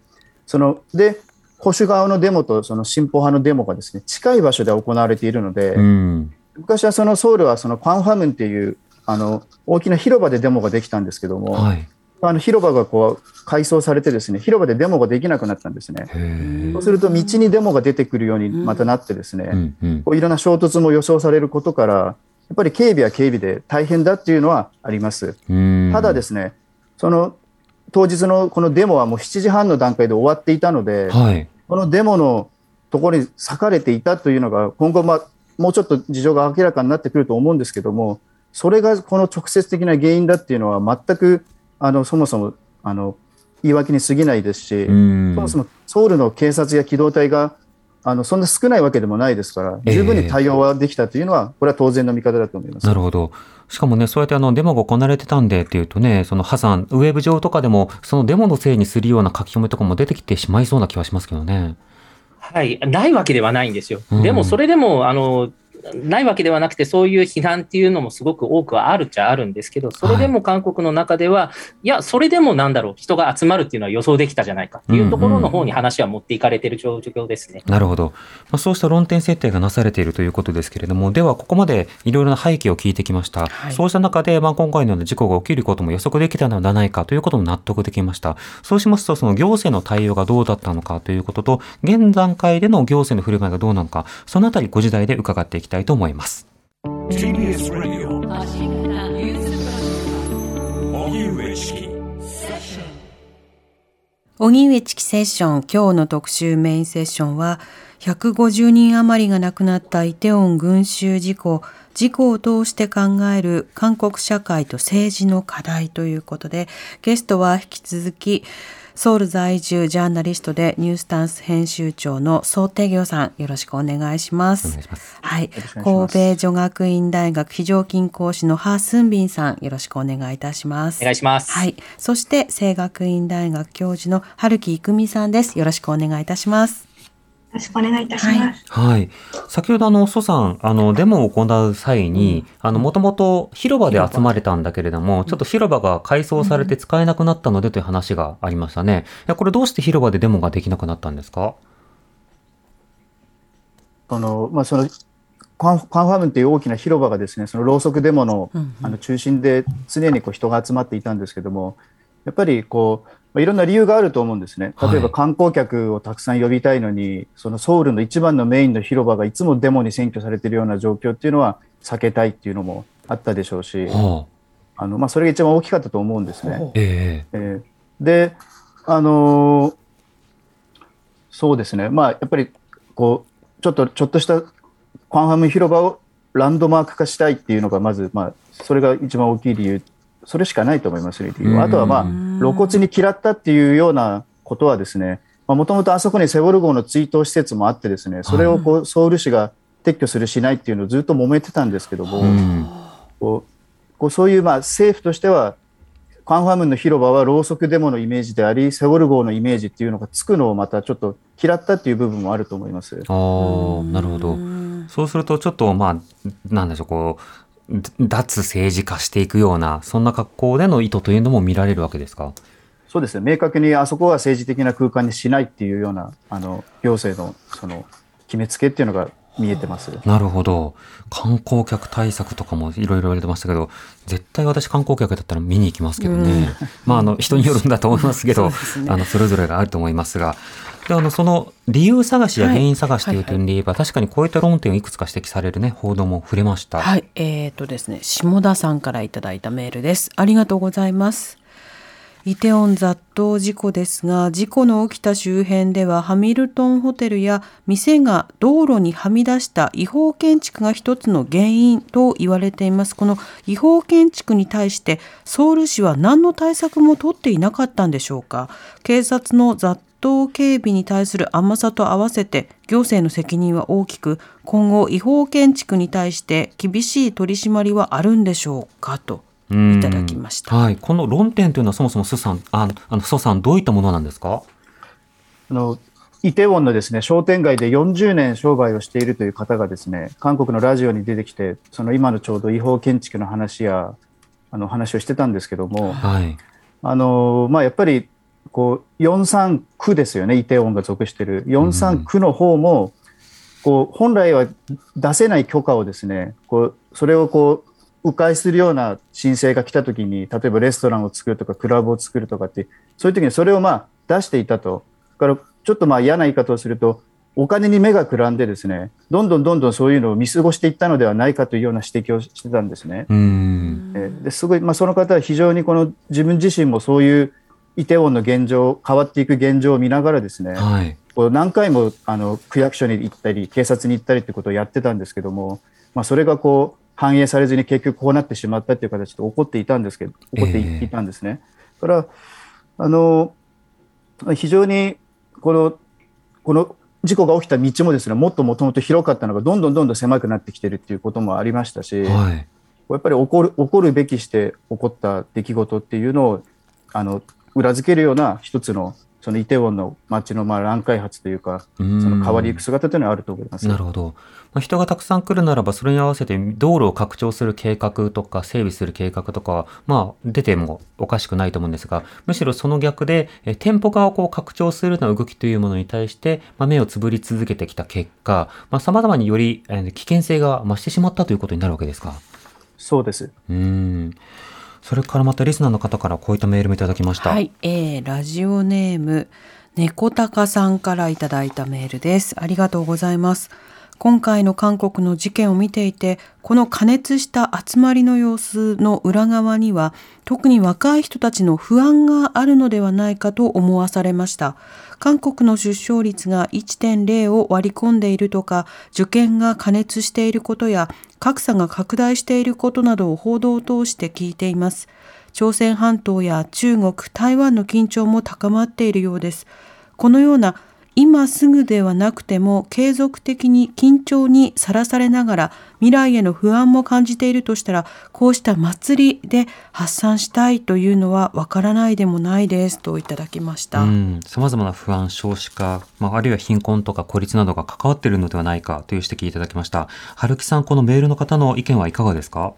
S2: そので保守側のデモとその進歩派のデモがですね近い場所で行われているので、
S3: うん。
S2: 昔はそのソウルはそのパンファムンっていうあの大きな広場でデモができたんですけども、
S3: はい。
S2: あの広場がこう改装されてですね広場でデモができなくなったんですね。
S3: へえ。
S2: そうすると道にデモが出てくるようにまたなってですね、
S3: うんうん。
S2: こういろんな衝突も予想されることからやっぱり警備は警備で大変だっていうのはあります。
S3: うん
S2: ただですねその当日のこのデモはもう7時半の段階で終わっていたので、
S3: はい。
S2: このデモのところに裂かれていたというのが、今後、まあ、もうちょっと事情が明らかになってくると思うんですけども、それがこの直接的な原因だっていうのは全くあのそもそもあの言い訳に過ぎないですし、
S3: うん
S2: そもそもソウルの警察や機動隊があのそんな少ないわけでもないですから、
S3: ええ
S2: 十分に対応はできたというのは、これは当然の見方だと思います。
S3: なるほど。しかもね、そうやってあのデモが行われてたんでっていうとね、その破産、ウェブ上とかでも、そのデモのせいにするような書き込みとかも出てきてしまいそうな気はしますけどね。
S4: はい、ないわけではないんですよ。
S3: うん
S4: でも、それでも、あの、ないわけではなくて、そういう批判っていうのもすごく多くはあるっちゃあるんですけど、それでも韓国の中では、い、や、それでもなんだろう、人が集まるっていうのは予想できたじゃないかっていうところの方に話は持っていかれてる状況ですね。
S3: なるほど。まあ、そうした論点設定がなされているということですけれども、ではここまでいろいろな背景を聞いてきました。
S1: はい
S3: そうした中で、まあ、今回のような事故が起きることも予測できたのではないかということも納得できました。そうしますと、その行政の対応がどうだったのかということと、現段階での行政の振る舞いがどうなのか、そのあたりご時代で伺っていきたいと思います。
S6: 荻上チキ
S1: セッション今日の特集メインセッションは150人余りが亡くなったイテウォン群衆事故。事故を通して考える韓国社会と政治の課題ということでゲストは引き続きソウル在住ジャーナリストでニュースタンス編集長のソーテギョさんよろしくお願いします。
S3: お願いします。
S1: はい、
S2: い
S1: 神戸女学院大学非常勤講師のハースンビンさんよろしくお願いいたします。
S4: お願いします。
S1: はい。そして、聖学院大学教授の春木育美さんです。よろしくお願いいたします。
S5: よろしくお願いいたします。
S3: はい。先ほどあの、蘇さん、あの、デモを行う際に、あの、もともと広場で集まれたんだけれども、ちょっと広場が改装されて使えなくなったのでという話がありましたね。いや、これどうして広場でデモができなくなったんですか？
S2: そのまあ、そのカンカンファムンという大きな広場がですねそのろうそくデモのあの中心で常にこう人が集まっていたんですけどもやっぱりこう、まあ、いろんな理由があると思うんですね。例え
S3: はい
S2: ば観光客をたくさん呼びたいのに、そのソウルの一番のメインの広場がいつもデモに占拠されているような状況っていうのは避けたいっていうのもあったでしょうし
S3: はあ、
S2: あの、まあ、それが一番大きかったと思うんですね。
S3: え
S2: え。ーで、あのーそうですね、まあ、やっぱりこうちょっとちょっとしたカンファム広場をランドマーク化したいっていうのが、まず、まあ、それが一番大きい理由、それしかないと思いますね、理由はあとは、まあ、露骨に嫌ったっていうようなことはですね、もともとあそこにセウォル号の追悼施設もあってですね、それをこうソウル市が撤去するしないっていうのをずっと揉めてたんですけども。こうこうそういうまあ政府としては、カンファムンの広場はろうそくデモのイメージであり、セウォル号のイメージっていうのがつくのをまたちょっと嫌ったっていう部分もあると思います。
S3: ああ、なるほど。そうすると、ちょっと、まあ、なんでしょう、こう、脱政治化していくような、そんな格好での意図というのも見られるわけですか？
S2: そうですね、明確にあそこは政治的な空間にしないっていうようなあの行政のその決めつけっていうのが見えてます。
S3: なるほど。観光客対策とかもいろいろ言われてましたけど、絶対私観光客だったら見に行きますけどね。まあ、あの、人によるんだと思いますけど、
S1: ね
S3: あの、それぞれがあると思いますが、で、あの、その理由探しや原因探しという点で言えば、確かにこういった論点をいくつか指摘されるね、報道も触れました。
S1: はい、えーとですね、下田さんからいただいたメールです。ありがとうございます。イテウォン雑踏事故ですが、事故の起きた周辺ではハミルトンホテルや店が道路にはみ出した違法建築が一つの原因と言われています。この違法建築に対してソウル市は何の対策も取っていなかったんでしょうか。警察の雑踏警備に対する甘さと合わせて行政の責任は大きく今後違法建築に対して厳しい取り締まりはあるんでしょうかと
S3: うん
S1: いただきました。
S3: はい。この論点というのはそもそもスさん、ああの、蘇さん、どういったものなんですか？
S2: あのイテウォンのですね商店街で40年商売をしているという方がですね韓国のラジオに出てきてその今のちょうど違法建築の話やあの話をしてたんですけども
S3: はい。
S2: あの、まあ、やっぱりこう43区ですよねイテウォンが属している43区の方も、こう本来は出せない許可をですねこうそれをこう迂回するような申請が来たときに例えばレストランを作るとかクラブを作るとかってそういう時にそれをまあ出していたとだからちょっとまあ嫌な言い方をするとお金に目がくらんでですねどんどんどんどんそういうのを見過ごしていったのではないかというような指摘をしてたんですね。
S3: うん。
S2: えーですごい、まあ、その方は非常にこの自分自身もそういうイテウォンの現状変わっていく現状を見ながらですね、
S3: はい。
S2: こう何回もあの区役所に行ったり警察に行ったりってことをやってたんですけども、まあ、それがこう反映されずに結局こうなってしまったっていう形で怒っていたんですけど、怒っていたんですね。だから、あの、非常にこの、この事故が起きた道もですね、もっともともと広かったのが、どんどんどんどん狭くなってきてるっていうこともありましたし、
S3: はい。
S2: やっぱり起こる起こるべきして起こった出来事っていうのをあの裏付けるような一つのそのイテウォンの街のまあ乱開発というか、
S3: そ
S2: その変わりゆく姿というのはあると思います。
S3: なるほど。まあ、人がたくさん来るならば、それに合わせて道路を拡張する計画とか、整備する計画とかは、まあ、出てもおかしくないと思うんですが、むしろその逆で、え店舗側をこう拡張するような動きというものに対して、まあ、目をつぶり続けてきた結果、まあ、様々により、えー危険性が増してしまったということになるわけですか？
S2: そうです。
S3: うーん。それからまたリスナーの方からこういったメールもいただきました。
S1: はい、えーラジオネーム猫高さんからいただいたメールです。ありがとうございます。今回の韓国の事件を見ていて、この加熱した集まりの様子の裏側には、特に若い人たちの不安があるのではないかと思わされました。韓国の出生率が1.0を割り込んでいるとか、受験が加熱していることや、格差が拡大していることなどを報道を通して聞いています。朝鮮半島や中国、台湾の緊張も高まっているようです。このような今すぐではなくても継続的に緊張にさらされながら未来への不安も感じているとしたらこうした祭りで発散したいというのはわからないでもないですといただきました。
S3: うん、様々な不安、少子化、まあ、あるいは貧困とか孤立などが関わっているのではないかという指摘いただきました。春木さん、このメールの方の意見はいかがですか？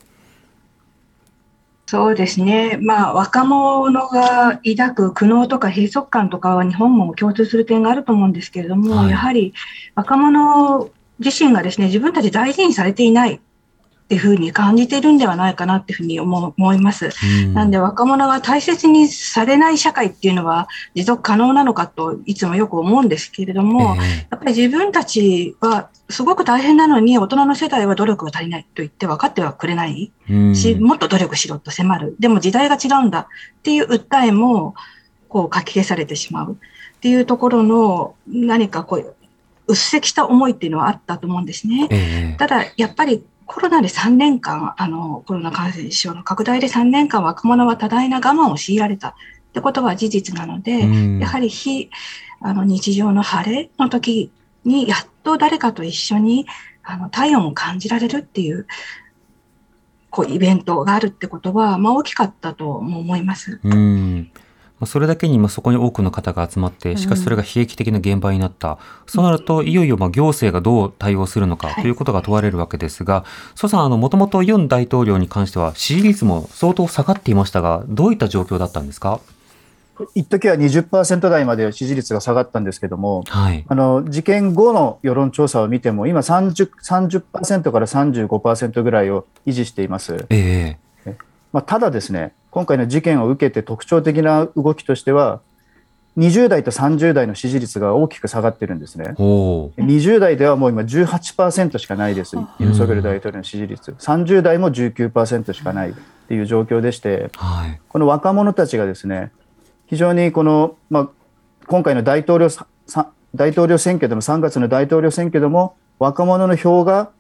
S5: そうですね。まあ、若者が抱く苦悩とか閉塞感とかは日本も共通する点があると思うんですけれども、
S3: はい
S5: やはり若者自身がですね、自分たち大事にされていないっていうふうに感じているんではないかなっていうふうに思う思います。
S3: うん
S5: なんで若者が大切にされない社会っていうのは持続可能なのかといつもよく思うんですけれども、
S3: え
S5: やっぱり自分たちはすごく大変なのに大人の世代は努力が足りないと言って分かってはくれない。し、もっと努力しろと迫る。でも時代が違うんだっていう訴えも、こう書き消されてしまうっていうところの何かこう、うっせきした思いっていうのはあったと思うんですね。
S3: ええ
S5: ただ、やっぱりコロナで3年間、あの、コロナ感染症の拡大で3年間若者は多大な我慢を強いられた。ってことは事実なので、
S3: うん。
S5: やはり非、あの、日常の晴れの時に、やっと誰かと一緒に、あの、体温を感じられるっていう、こう、イベントがあるってことは、まあ、大きかったとも思います。
S3: うん。まあそれだけにまあそこに多くの方が集まって、しかしそれが悲劇的な現場になった。そうなると、いよいよまあ行政がどう対応するのか
S5: はい
S3: ということが問われるわけですが、蘇さん、あの、もともとユン大統領に関しては支持率も相当下がっていましたが、どういった状況だったんですか？
S2: 一時は20%台まで支持率が下がったんですけども、
S3: はい。
S2: あの事件後の世論調査を見ても、今30、30%から35%ぐらいを維持しています。
S3: ええ
S2: まあ、ただですね、今回の事件を受けて特徴的な動きとしては、20代と30代の支持率が大きく下がってるんですね。
S3: おー
S2: 20代ではもう今18%しかないです、ユン・ソギョル大統領の支持率。30代も19%しかないっていう状況でして、
S3: はい。
S2: この若者たちがですね、非常にこの、まあ、今回の大統領大統領選挙でも3月の大統領選挙でも若者の票が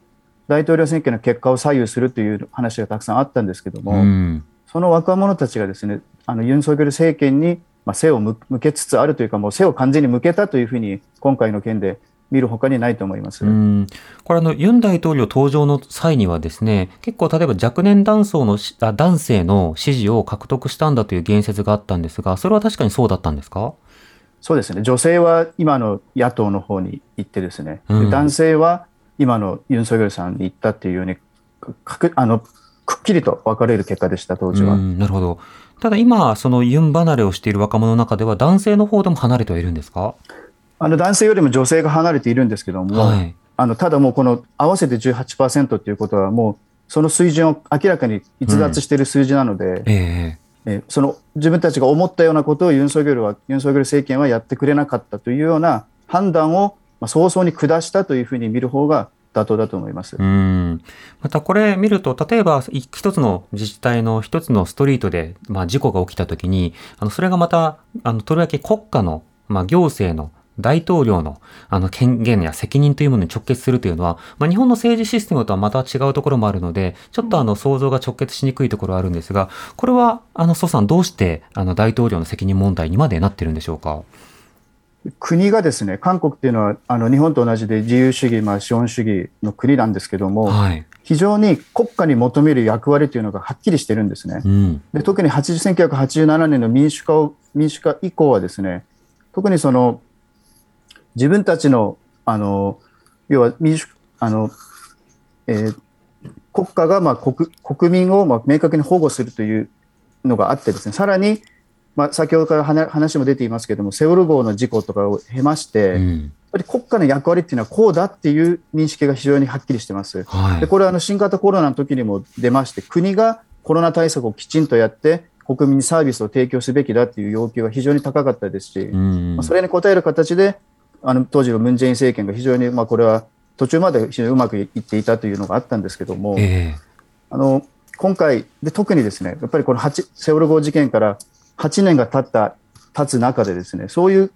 S2: 大統領選挙の結果を左右するという話がたくさんあったんですけども、
S3: うん。
S2: その若者たちがですねあのユン・ソギョル政権に、まあ、背を向向けつつあるというかもう背を完全に向けたというふうに今回の件で見るほかにないと思います。
S3: うんこれあの、ユン大統領登場の際にはですね、結構例えば若年男層のしあ男性の支持を獲得したんだという言説があったんですが、それは確かにそうだったんですか？
S2: そうですね女性は今の野党の方に行ってですね、で
S3: うん
S2: 男性は今のユン・ソギョルさんに行ったっていうようにかくあのくっきりと分かれる結果でした当時は。
S3: うん、なるほど。ただ今、そのユン離れをしている若者の中では男性の方でも離れてはいるんですか？
S2: あの男性よりも女性が離れているんですけども、
S3: はい。
S2: あのただもうこの合わせて18%ということはもうその水準を明らかに逸脱している数字なので、
S3: ええ
S2: えーその自分たちが思ったようなことをユン・ソギョルはユン・ソギョル政権はやってくれなかったというような判断を、まあ、早々に下したというふうに見る方が妥当だと思います。
S3: うん。またこれ見ると、例えばい一つの自治体の一つのストリートで、まあ、事故が起きたときに、あのそれがまた、あのとりわけ国家の、まあ、行政の大統領のあの権限や責任というものに直結するというのは、まあ、日本の政治システムとはまた違うところもあるので、ちょっとあの想像が直結しにくいところはあるんですが、これはあの蘇さんどうしてあの大統領の責任問題にまでなってるんでしょうか？
S2: 国がですね、韓国っていうのはあの日本と同じで自由主義、まあ、資本主義の国なんですけども、
S3: はい。
S2: 非常に国家に求める役割というのがはっきりしてるんですね。
S3: うん。
S2: で特に80 1987年の民主化を民主化以降はですね特にその自分たちのあの要は民主あの、えー国家がまあ国国民をまあ明確に保護するというのがあってですねさらに、まあ、先ほどから話話も出ていますけれどもセウォル号の事故とかを経まして、やっ
S3: うん。
S2: ぱり国家の役割っていうのはこうだっていう認識が非常にはっきりしてます。
S3: はい。
S2: でこれはあの新型コロナの時にも出まして、国がコロナ対策をきちんとやって、国民にサービスを提供すべきだという要求が非常に高かったですし、
S3: うん
S2: まあ、それに応える形で、あの当時のムン・ジェイン政権が非常に、まあ、これは途中まで非常にうまくいっていたというのがあったんですけども、
S3: ええ
S2: あの今回で、特にですねやっぱりこの8セウォル号事件から8年が経った経つ中でですねそういう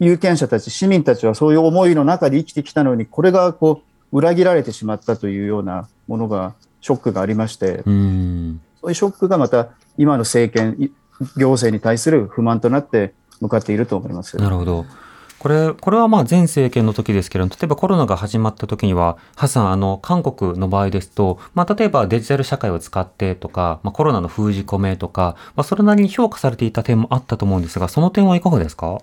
S2: 有権者たち、市民たちはそういう思いの中で生きてきたのに、これがこう裏切られてしまったというようなものが、ショックがありまして、
S3: うん。
S2: そういうショックがまた今の政権、い行政に対する不満となって向かっていると思います。
S3: なるほど。これ、これはまあ前政権の時ですけれども、例えばコロナが始まった時には、ハさん、あの、韓国の場合ですと、まあ例えばデジタル社会を使ってとか、まあコロナの封じ込めとか、まあそれなりに評価されていた点もあったと思うんですが、その点はいかがですか？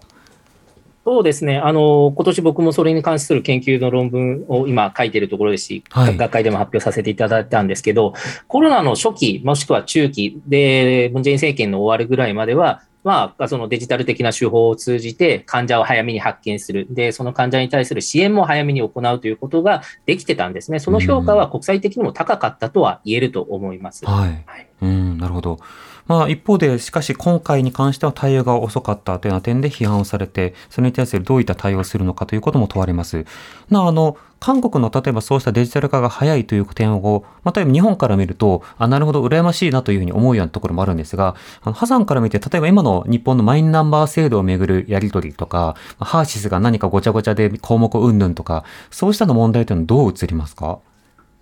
S4: そうですね。あの、今年僕もそれに関する研究の論文を今書いているところですし、
S3: はい
S4: 学会でも発表させていただいたんですけど、コロナの初期、もしくは中期で、ムン・ジェイン政権の終わるぐらいまでは、まあ、そのデジタル的な手法を通じて患者を早めに発見する。で、その患者に対する支援も早めに行うということができてたんですね。その評価は国際的にも高かったとは言えると思います。
S3: はい。
S4: はい
S3: うん、なるほど。まあ一方で、しかし今回に関しては対応が遅かったというような点で批判をされて、それに対するどういった対応をするのかということも問われます。なあの、韓国の例えばそうしたデジタル化が早いという点を、まあ、例えば日本から見ると、あ、なるほど、羨ましいなというふうに思うようなところもあるんですが、あの、ハさんから見て、例えば今の日本のマイナンバー制度をめぐるやり取りとか、ハーシスが何かごちゃごちゃで項目云々とか、そうしたの問題というのはどう映りますか？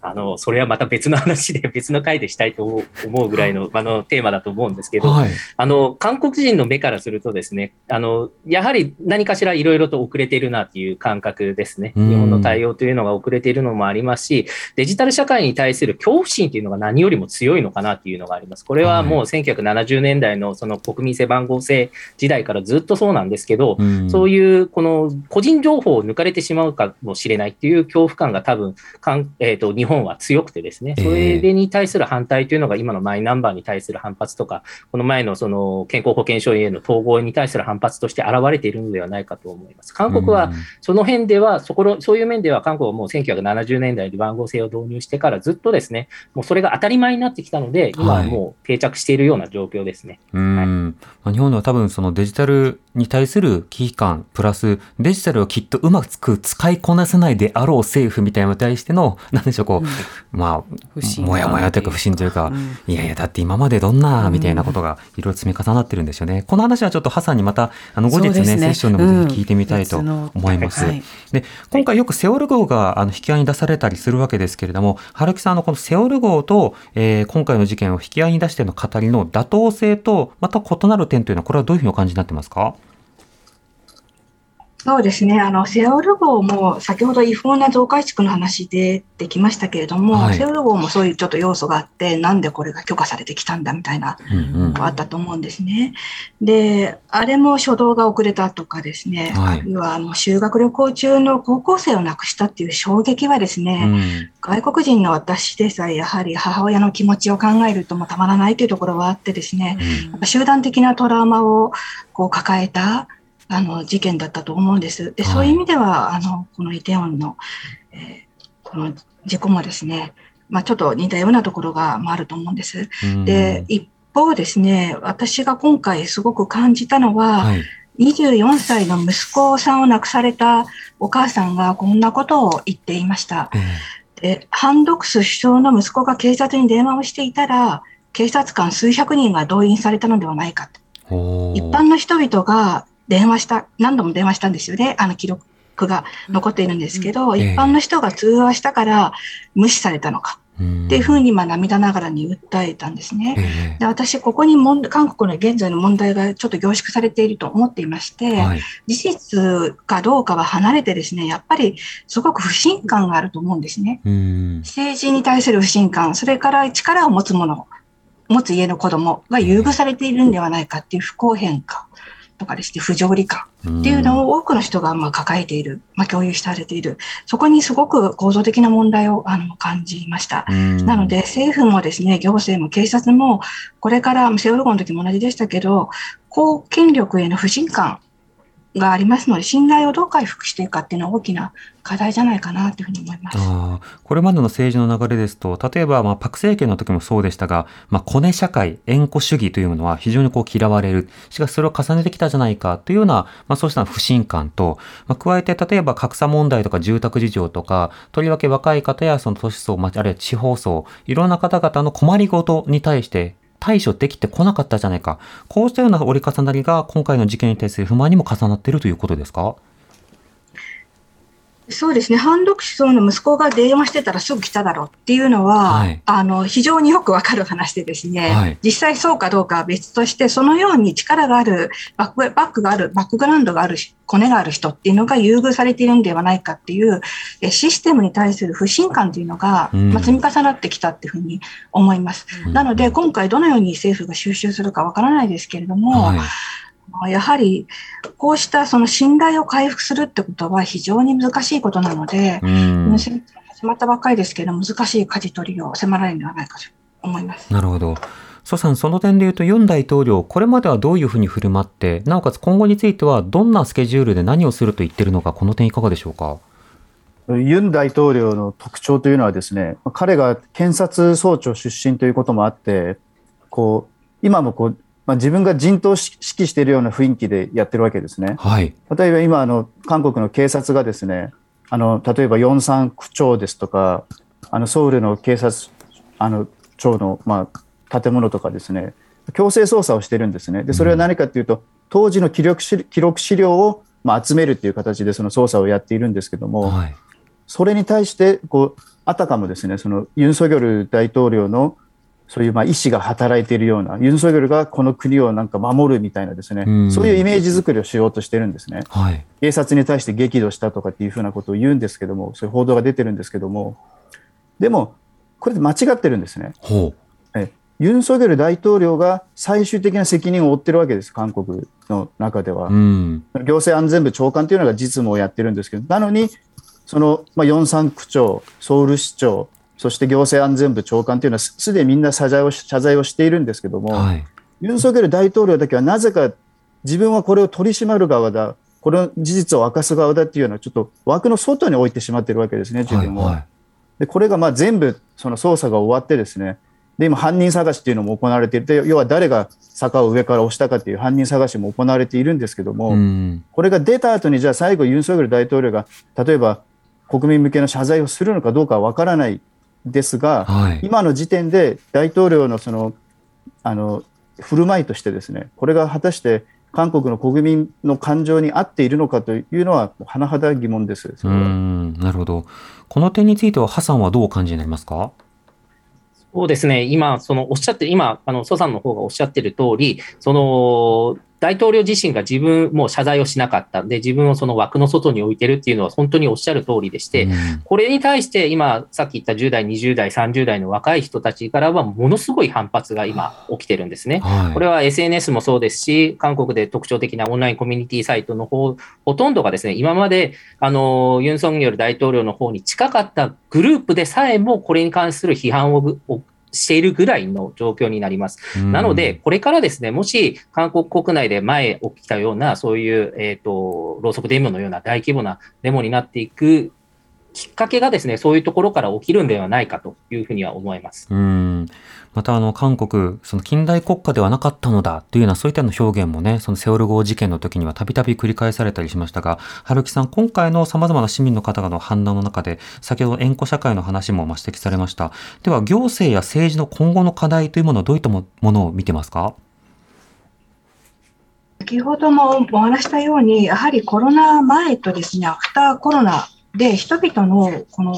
S4: あの、それはまた別の話で、別の回でしたいと思うぐらいの、あの、テーマだと思うんですけど、
S3: はい。
S4: あの、韓国人の目からするとですね、あの、やはり何かしらいろいろと遅れているなっていう感覚ですね。
S3: うん
S4: 日本の対応というのが遅れているのもありますし、デジタル社会に対する恐怖心というのが何よりも強いのかなっていうのがあります。これはもう1970年代のその国民性番号制時代からずっとそうなんですけど、
S3: うん
S4: そういうこの個人情報を抜かれてしまうかもしれないっていう恐怖感が多分かん、えー、と日本は強くてですね、
S3: ええ
S4: それに対する反対というのが今のマイナンバーに対する反発とか、この前のその健康保険証への統合に対する反発として現れているのではないかと思います。韓国はその辺では、そこのそういう面では韓国はもう1970年代に番号制を導入してからずっとですね、もうそれが当たり前になってきたので、今はもう定着しているような状況ですね。
S3: うん、まあ日本では多分そのデジタルに対する危機感、プラスデジタルをきっとうまく使いこなせないであろう政府みたいなのに対しての、なんでしょう、こう、ま
S1: 不
S3: あ、
S1: 信
S3: もやもやというか不信というか、
S1: うん。
S3: いやいや、だって今までどんな、みたいなことがいろいろ積み重なってるんですよね。この話はちょっとハさんにまた、あの、後日ね、セッションでもぜひ聞いてみたいと思います。
S1: はい
S3: で、今回よくセオル号があの引き合いに出されたりするわけですけれども、春木さんのこのセオル号と、えー今回の事件を引き合いに出しての語りの妥当性と、また異なる点というのは、これはどういうふうにお感じになってますか？
S5: そうですね。あの、セオル号も先ほど違法な増改築の話でできましたけれども、
S3: はい。
S5: セオル号もそういうちょっと要素があって、なんでこれが許可されてきたんだみたいな
S3: うんうん。
S5: のがあったと思うんですね。で、あれも初動が遅れたとかですね、
S3: はい。
S5: あるいはあの修学旅行中の高校生を亡くしたっていう衝撃はですね、
S3: うん。
S5: 外国人の私でさえやはり母親の気持ちを考えるともたまらないというところはあってですね、やっぱ集団的なトラウマをこう抱えたあの事件だったと思うんです。で
S3: はい
S5: そういう意味では、あのこのイテウォンの、えーこの事故もですね、まあ、ちょっと似たようなところがまああると思うんです。
S3: うん
S5: で、一方ですね、私が今回すごく感じたのは、
S3: はい。
S5: 24歳の息子さんを亡くされたお母さんがこんなことを言っていました。
S3: え
S5: でハン・ドクス首相の息子が警察に電話をしていたら、警察官数百人が動員されたのではないかと。一般の人々が電話した、何度も電話したんですよね。あの記録が残っているんですけど、
S3: ん
S5: 一般の人が通話したから無視されたのかっていうふうに、まあ涙ながらに訴えたんですね。
S3: え
S5: で私、ここに問題韓国の現在の問題がちょっと凝縮されていると思っていまして、
S3: えはい。
S5: 事実かどうかは離れてですね、やっぱりすごく不信感があると思うんですね。
S3: うん。
S5: 政治に対する不信感、それから力を持つ者、持つ家の子供が優遇されているんではないかっていう不公平感とかですね、不条理感っていうのを多くの人がまあ抱えている、まあ、共有されている、そこにすごく構造的な問題をあの感じました。
S3: うん。
S5: なので、政府もですね、行政も警察も、これから、セオル号の時も同じでしたけど、公権力への不信感がありますので、信頼をどう回復していくかっていうのは大きな課題じゃないかなというふうに思います。
S3: あ、これまでの政治の流れですと、例えば、まあ、パク政権の時もそうでしたが、まあ、コネ社会、縁故主義というものは非常にこう嫌われる。しかしそれを重ねてきたじゃないかというような、まあ、そうした不信感と、まあ、加えて、例えば格差問題とか住宅事情とか、とりわけ若い方やその都市層、まあ、あるいは地方層、いろんな方々の困りごとに対して、対処できてこなかったじゃないか。こうしたような折り重なりが今回の事件に対する不満にも重なっているということですか？
S5: そうですね、ハン・ドクシソンの息子が電話してたらすぐ来ただろうっていうのは、
S3: はい。
S5: あの非常によくわかる話でですね、
S3: はい。
S5: 実際そうかどうかは別として、そのように力がある、バックバックがある、バックグラウンドがある、コネがある人っていうのが優遇されているんではないかっていう、えシステムに対する不信感というのが、
S3: うん。
S5: まあ、積み重なってきたっていうふうに思います。なので、今回どのように政府が収集するかわからないですけれども、
S3: はい。
S5: やはりこうしたその信頼を回復するってことは非常に難しいことなので、
S3: うん。
S5: 始まったばっかりですけど、難しい舵取りを迫られるのではないかと思います。
S3: なるほど。蘇さん、その点で言うと、ユン大統領、これまではどういうふうに振る舞って、なおかつ今後については、どんなスケジュールで何をすると言ってるのか、この点いかがでしょうか？
S2: ユン大統領の特徴というのはですね、彼が検察総長出身ということもあって、こう今もこう、まあ、自分が陣頭指揮しているような雰囲気でやってるわけですね。
S3: はい。
S2: 例えば今あの、韓国の警察がですね、あの例えばヨンサン区長ですとか、あのソウルの警察あの庁の、まあ、建物とかですね、強制捜査をしてるんですね。でそれは何かというと、当時の記録資記録資料を、まあ、集めるという形でその捜査をやっているんですけども、
S3: はい。
S2: それに対してこうあたかもですねそのユン・ソギョル大統領のそういうまあ意思が働いているようなユン・ソギョルがこの国をなんか守るみたいなですね
S3: うん
S2: そういうイメージ作りをしようとしてるんですね。
S3: はい。
S2: 警察に対して激怒したとかっていうふうなことを言うんですけどもそういう報道が出てるんですけどもでもこれ間違ってるんですね。
S3: ほ
S2: えユン・ソギョル大統領が最終的な責任を負ってるわけです韓国の中では
S3: う。。うん。
S2: 行政安全部長官というのが実務をやってるんですけど、なのに、その、まあ、ヨンサン区長、ソウル市長、そして行政安全部長官というのはすすでにみんな謝罪をし謝罪をしているんですけども、
S3: はい。
S2: ユン・ソギョル大統領だけはなぜか自分はこれを取り締まる側だ、この事実を明かす側だっていうような、ちょっと枠の外に置いてしまってるわけですね、自
S3: はい。
S2: 分を。
S3: はい。
S2: でこれがまあ全部その捜査が終わってですねで今犯人探しっていうのも行われていて要は誰が坂を上から押したかっていう犯人探しも行われているんですけども、
S3: うん。
S2: これが出た後にじゃあ最後ユン・ソギョル大統領が例えば国民向けの謝罪をするのかどうかは分からないですが、
S3: はい。
S2: 今の時点で大統領のそのあの振る舞いとしてですねこれが果たして韓国の国民の感情に合っているのかというのは甚だ疑問です。そう
S3: ん。なるほど。この点については、ハさんはどうお感じになりますか？
S4: そうですね、今、そのおっしゃってる、今、あの蘇さんの方がおっしゃってる通り、その大統領自身が自分も謝罪をしなかった、で自分をその枠の外に置いてるっていうのは本当におっしゃる通りでして、
S3: うん
S4: これに対して今、さっき言った10代、20代、30代の若い人たちからは、ものすごい反発が今、起きてるんですね。
S3: はい。
S4: これは SNS もそうですし、韓国で特徴的なオンラインコミュニティサイトの方、ほとんどがですね、今まで、あの、ユン・ソンによる大統領の方に近かったグループでさえも、これに関する批判をしているぐらいの状況になります。
S3: うん
S4: なので、、これからですね、もし韓国国内で前起きたような、そういう、えっ、と、ろうそくデモのような大規模なデモになっていくきっかけがですね、そういうところから起きるんではないかというふうには思います。
S3: うん。また、あの、韓国、その近代国家ではなかったのだというような、そういったような表現もね、そのセオル号事件の時にはたびたび繰り返されたりしましたが、春木さん、今回の様々な市民の方々の判断の中で、先ほど縁故社会の話も指摘されました。では、行政や政治の今後の課題というものはどういったものを見てますか？
S5: 先ほどもお話したように、やはりコロナ前とですね、アフターコロナで人々のこの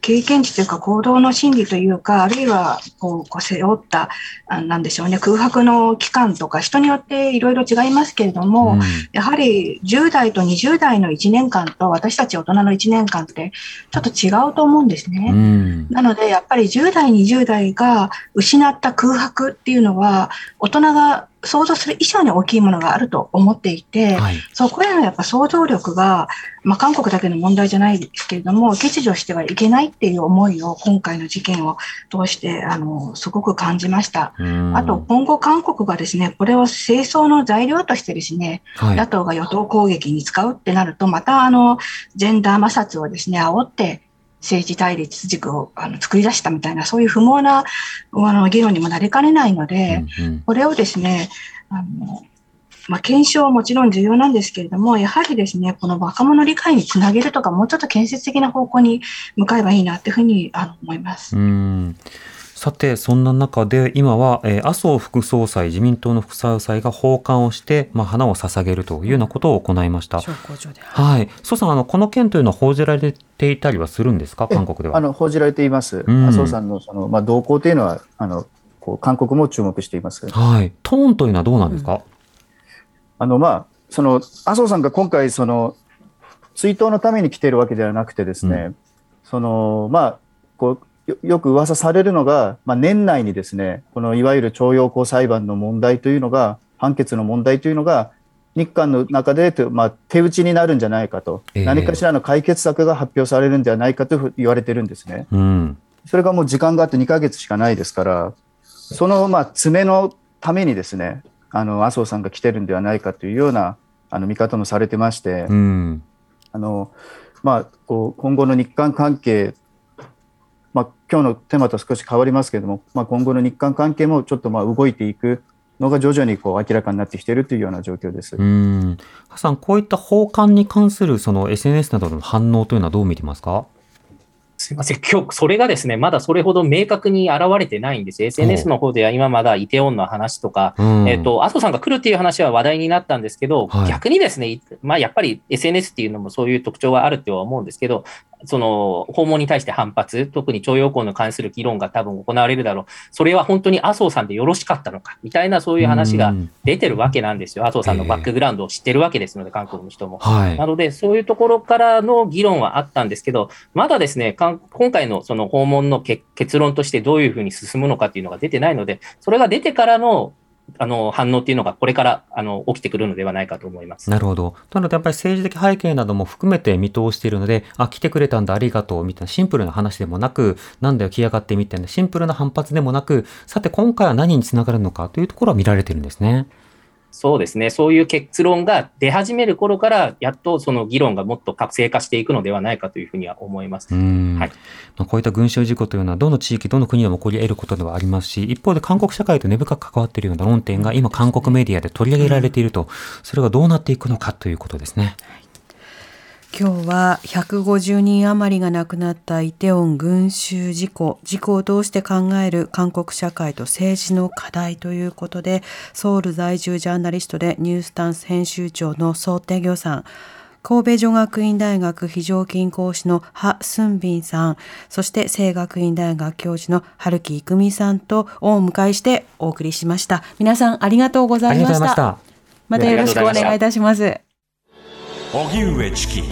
S5: 経験値というか行動の心理というか、あるいはこうこう背負った、あなんでしょうね、空白の期間とか、人によっていろいろ違いますけれども、
S3: うん
S5: やはり10代と20代の1年間と私たち大人の1年間ってちょっと違うと思うんですね。
S3: うん
S5: なので、やっぱり10代、20代が失った空白っていうのは、大人が想像する以上に大きいものがあると思っていて、
S3: はい。
S5: そこへのやっぱ想像力が、まあ、韓国だけの問題じゃないですけれども、欠如してはいけないっていう思いを今回の事件を通して、あの、すごく感じました。
S3: うん
S5: あと、今後韓国がですね、これを清掃の材料としてですね、
S3: はい
S5: 野党が与党攻撃に使うってなると、またあの、ジェンダー摩擦をですね、煽って、政治対立軸をあの作り出したみたいな、そういう不毛なあの議論にもなりかねないので、
S3: うんうん
S5: これをですね、あの、まあ、検証はもちろん重要なんですけれども、やはりですね、この若者理解につなげるとか、もうちょっと建設的な方向に向かえばいいなっていうふうにあの思います。
S3: うんさて、そんな中で、今は、えー麻生副総裁、自民党の副総裁が訪韓をして、まあ、花を捧げるというようなことを行いました。はい。蘇さん、あの、この件というのは報じられていたりはするんですか？韓国では。
S2: あの報じられています。
S3: うん
S2: 麻生さんのその、まあ、動向というのはあのこう韓国も注目しています。
S3: はい。トーンというのはどうなんですか、
S2: あのまあその麻生さんが今回その追悼のために来ているわけではなくてですね、そのまあこうよよく噂されるのが、まあ、年内にですねこのいわゆる徴用工裁判の問題というのが判決の問題というのが日韓の中で、まあ、手打ちになるんじゃないかと、
S3: ええ
S2: 何かしらの解決策が発表されるんではないかと言われてるんですね。
S3: うん。
S2: それがもう時間があって2ヶ月しかないですから、そのまあ詰めのためにですね、あの麻生さんが来てるんではないかというようなあの見方もされてまして、
S3: うん。
S2: あのまあ、こう今後の日韓関係、まあ今日のテーマと少し変わりますけれども、まあ、今後の日韓関係もちょっとまあ動いていくのが徐々にこう明らかになってきているというような状況です。
S3: うん。ハさん、こういった訪韓に関するその SNS などの反応というのはどう見てますか？
S4: すみません。今日、それがですね、まだそれほど明確に現れてないんです。SNS の方では今まだイテウォンの話とか、
S3: うん
S4: えっ、と、麻生さんが来るっていう話は話題になったんですけど、
S3: はい
S4: 逆にですね、まあやっぱり SNS っていうのもそういう特徴があるとは思うんですけど、その訪問に対して反発、特に徴用工に関する議論が多分行われるだろう。それは本当に麻生さんでよろしかったのか、みたいなそういう話が
S3: うん
S4: 出てるわけなんですよ。麻生さんのバックグラウンドを知ってるわけですので、韓国の人も。
S3: はい
S4: な。ので、そういうところからの議論はあったんですけど、まだですね、今回のその訪問のけ結論としてどういうふうに進むのかっていうのが出てないので、それが出てからのあの反応っていうのがこれからあの起きてくるのではないかと思います。
S3: なるほど。なので、やっぱり政治的背景なども含めて見通しているので、あ、来てくれたんだ、ありがとう、みたいなシンプルな話でもなく、なんだよ、来やがって、みたいなシンプルな反発でもなく、さて、今回は何につながるのかというところは見られてるんですね。
S4: そうですね、そういう結論が出始める頃から、やっとその議論がもっと活性化していくのではないかというふうには思います。
S3: うん
S4: はい
S3: まあ、こういった群衆事故というのは、どの地域、どの国でも起こり得ることではありますし、一方で韓国社会と根深く関わっているような論点が今、韓国メディアで取り上げられていると、それがどうなっていくのかということですね。
S1: 今日は150人余りが亡くなったイテウォン群衆事故。事故を通して考える韓国社会と政治の課題ということでソウル在住ジャーナリストでニュースタンス編集長のソーテギョさん。神戸女学院大学非常勤講師のハ・スンビンさん。そして聖学院大学教授の春木育美さんとをお迎えしてお送りしました。皆さんありがとうございました。
S3: がとうございました。
S1: またよろしくお願いいたします
S6: 荻上チキ。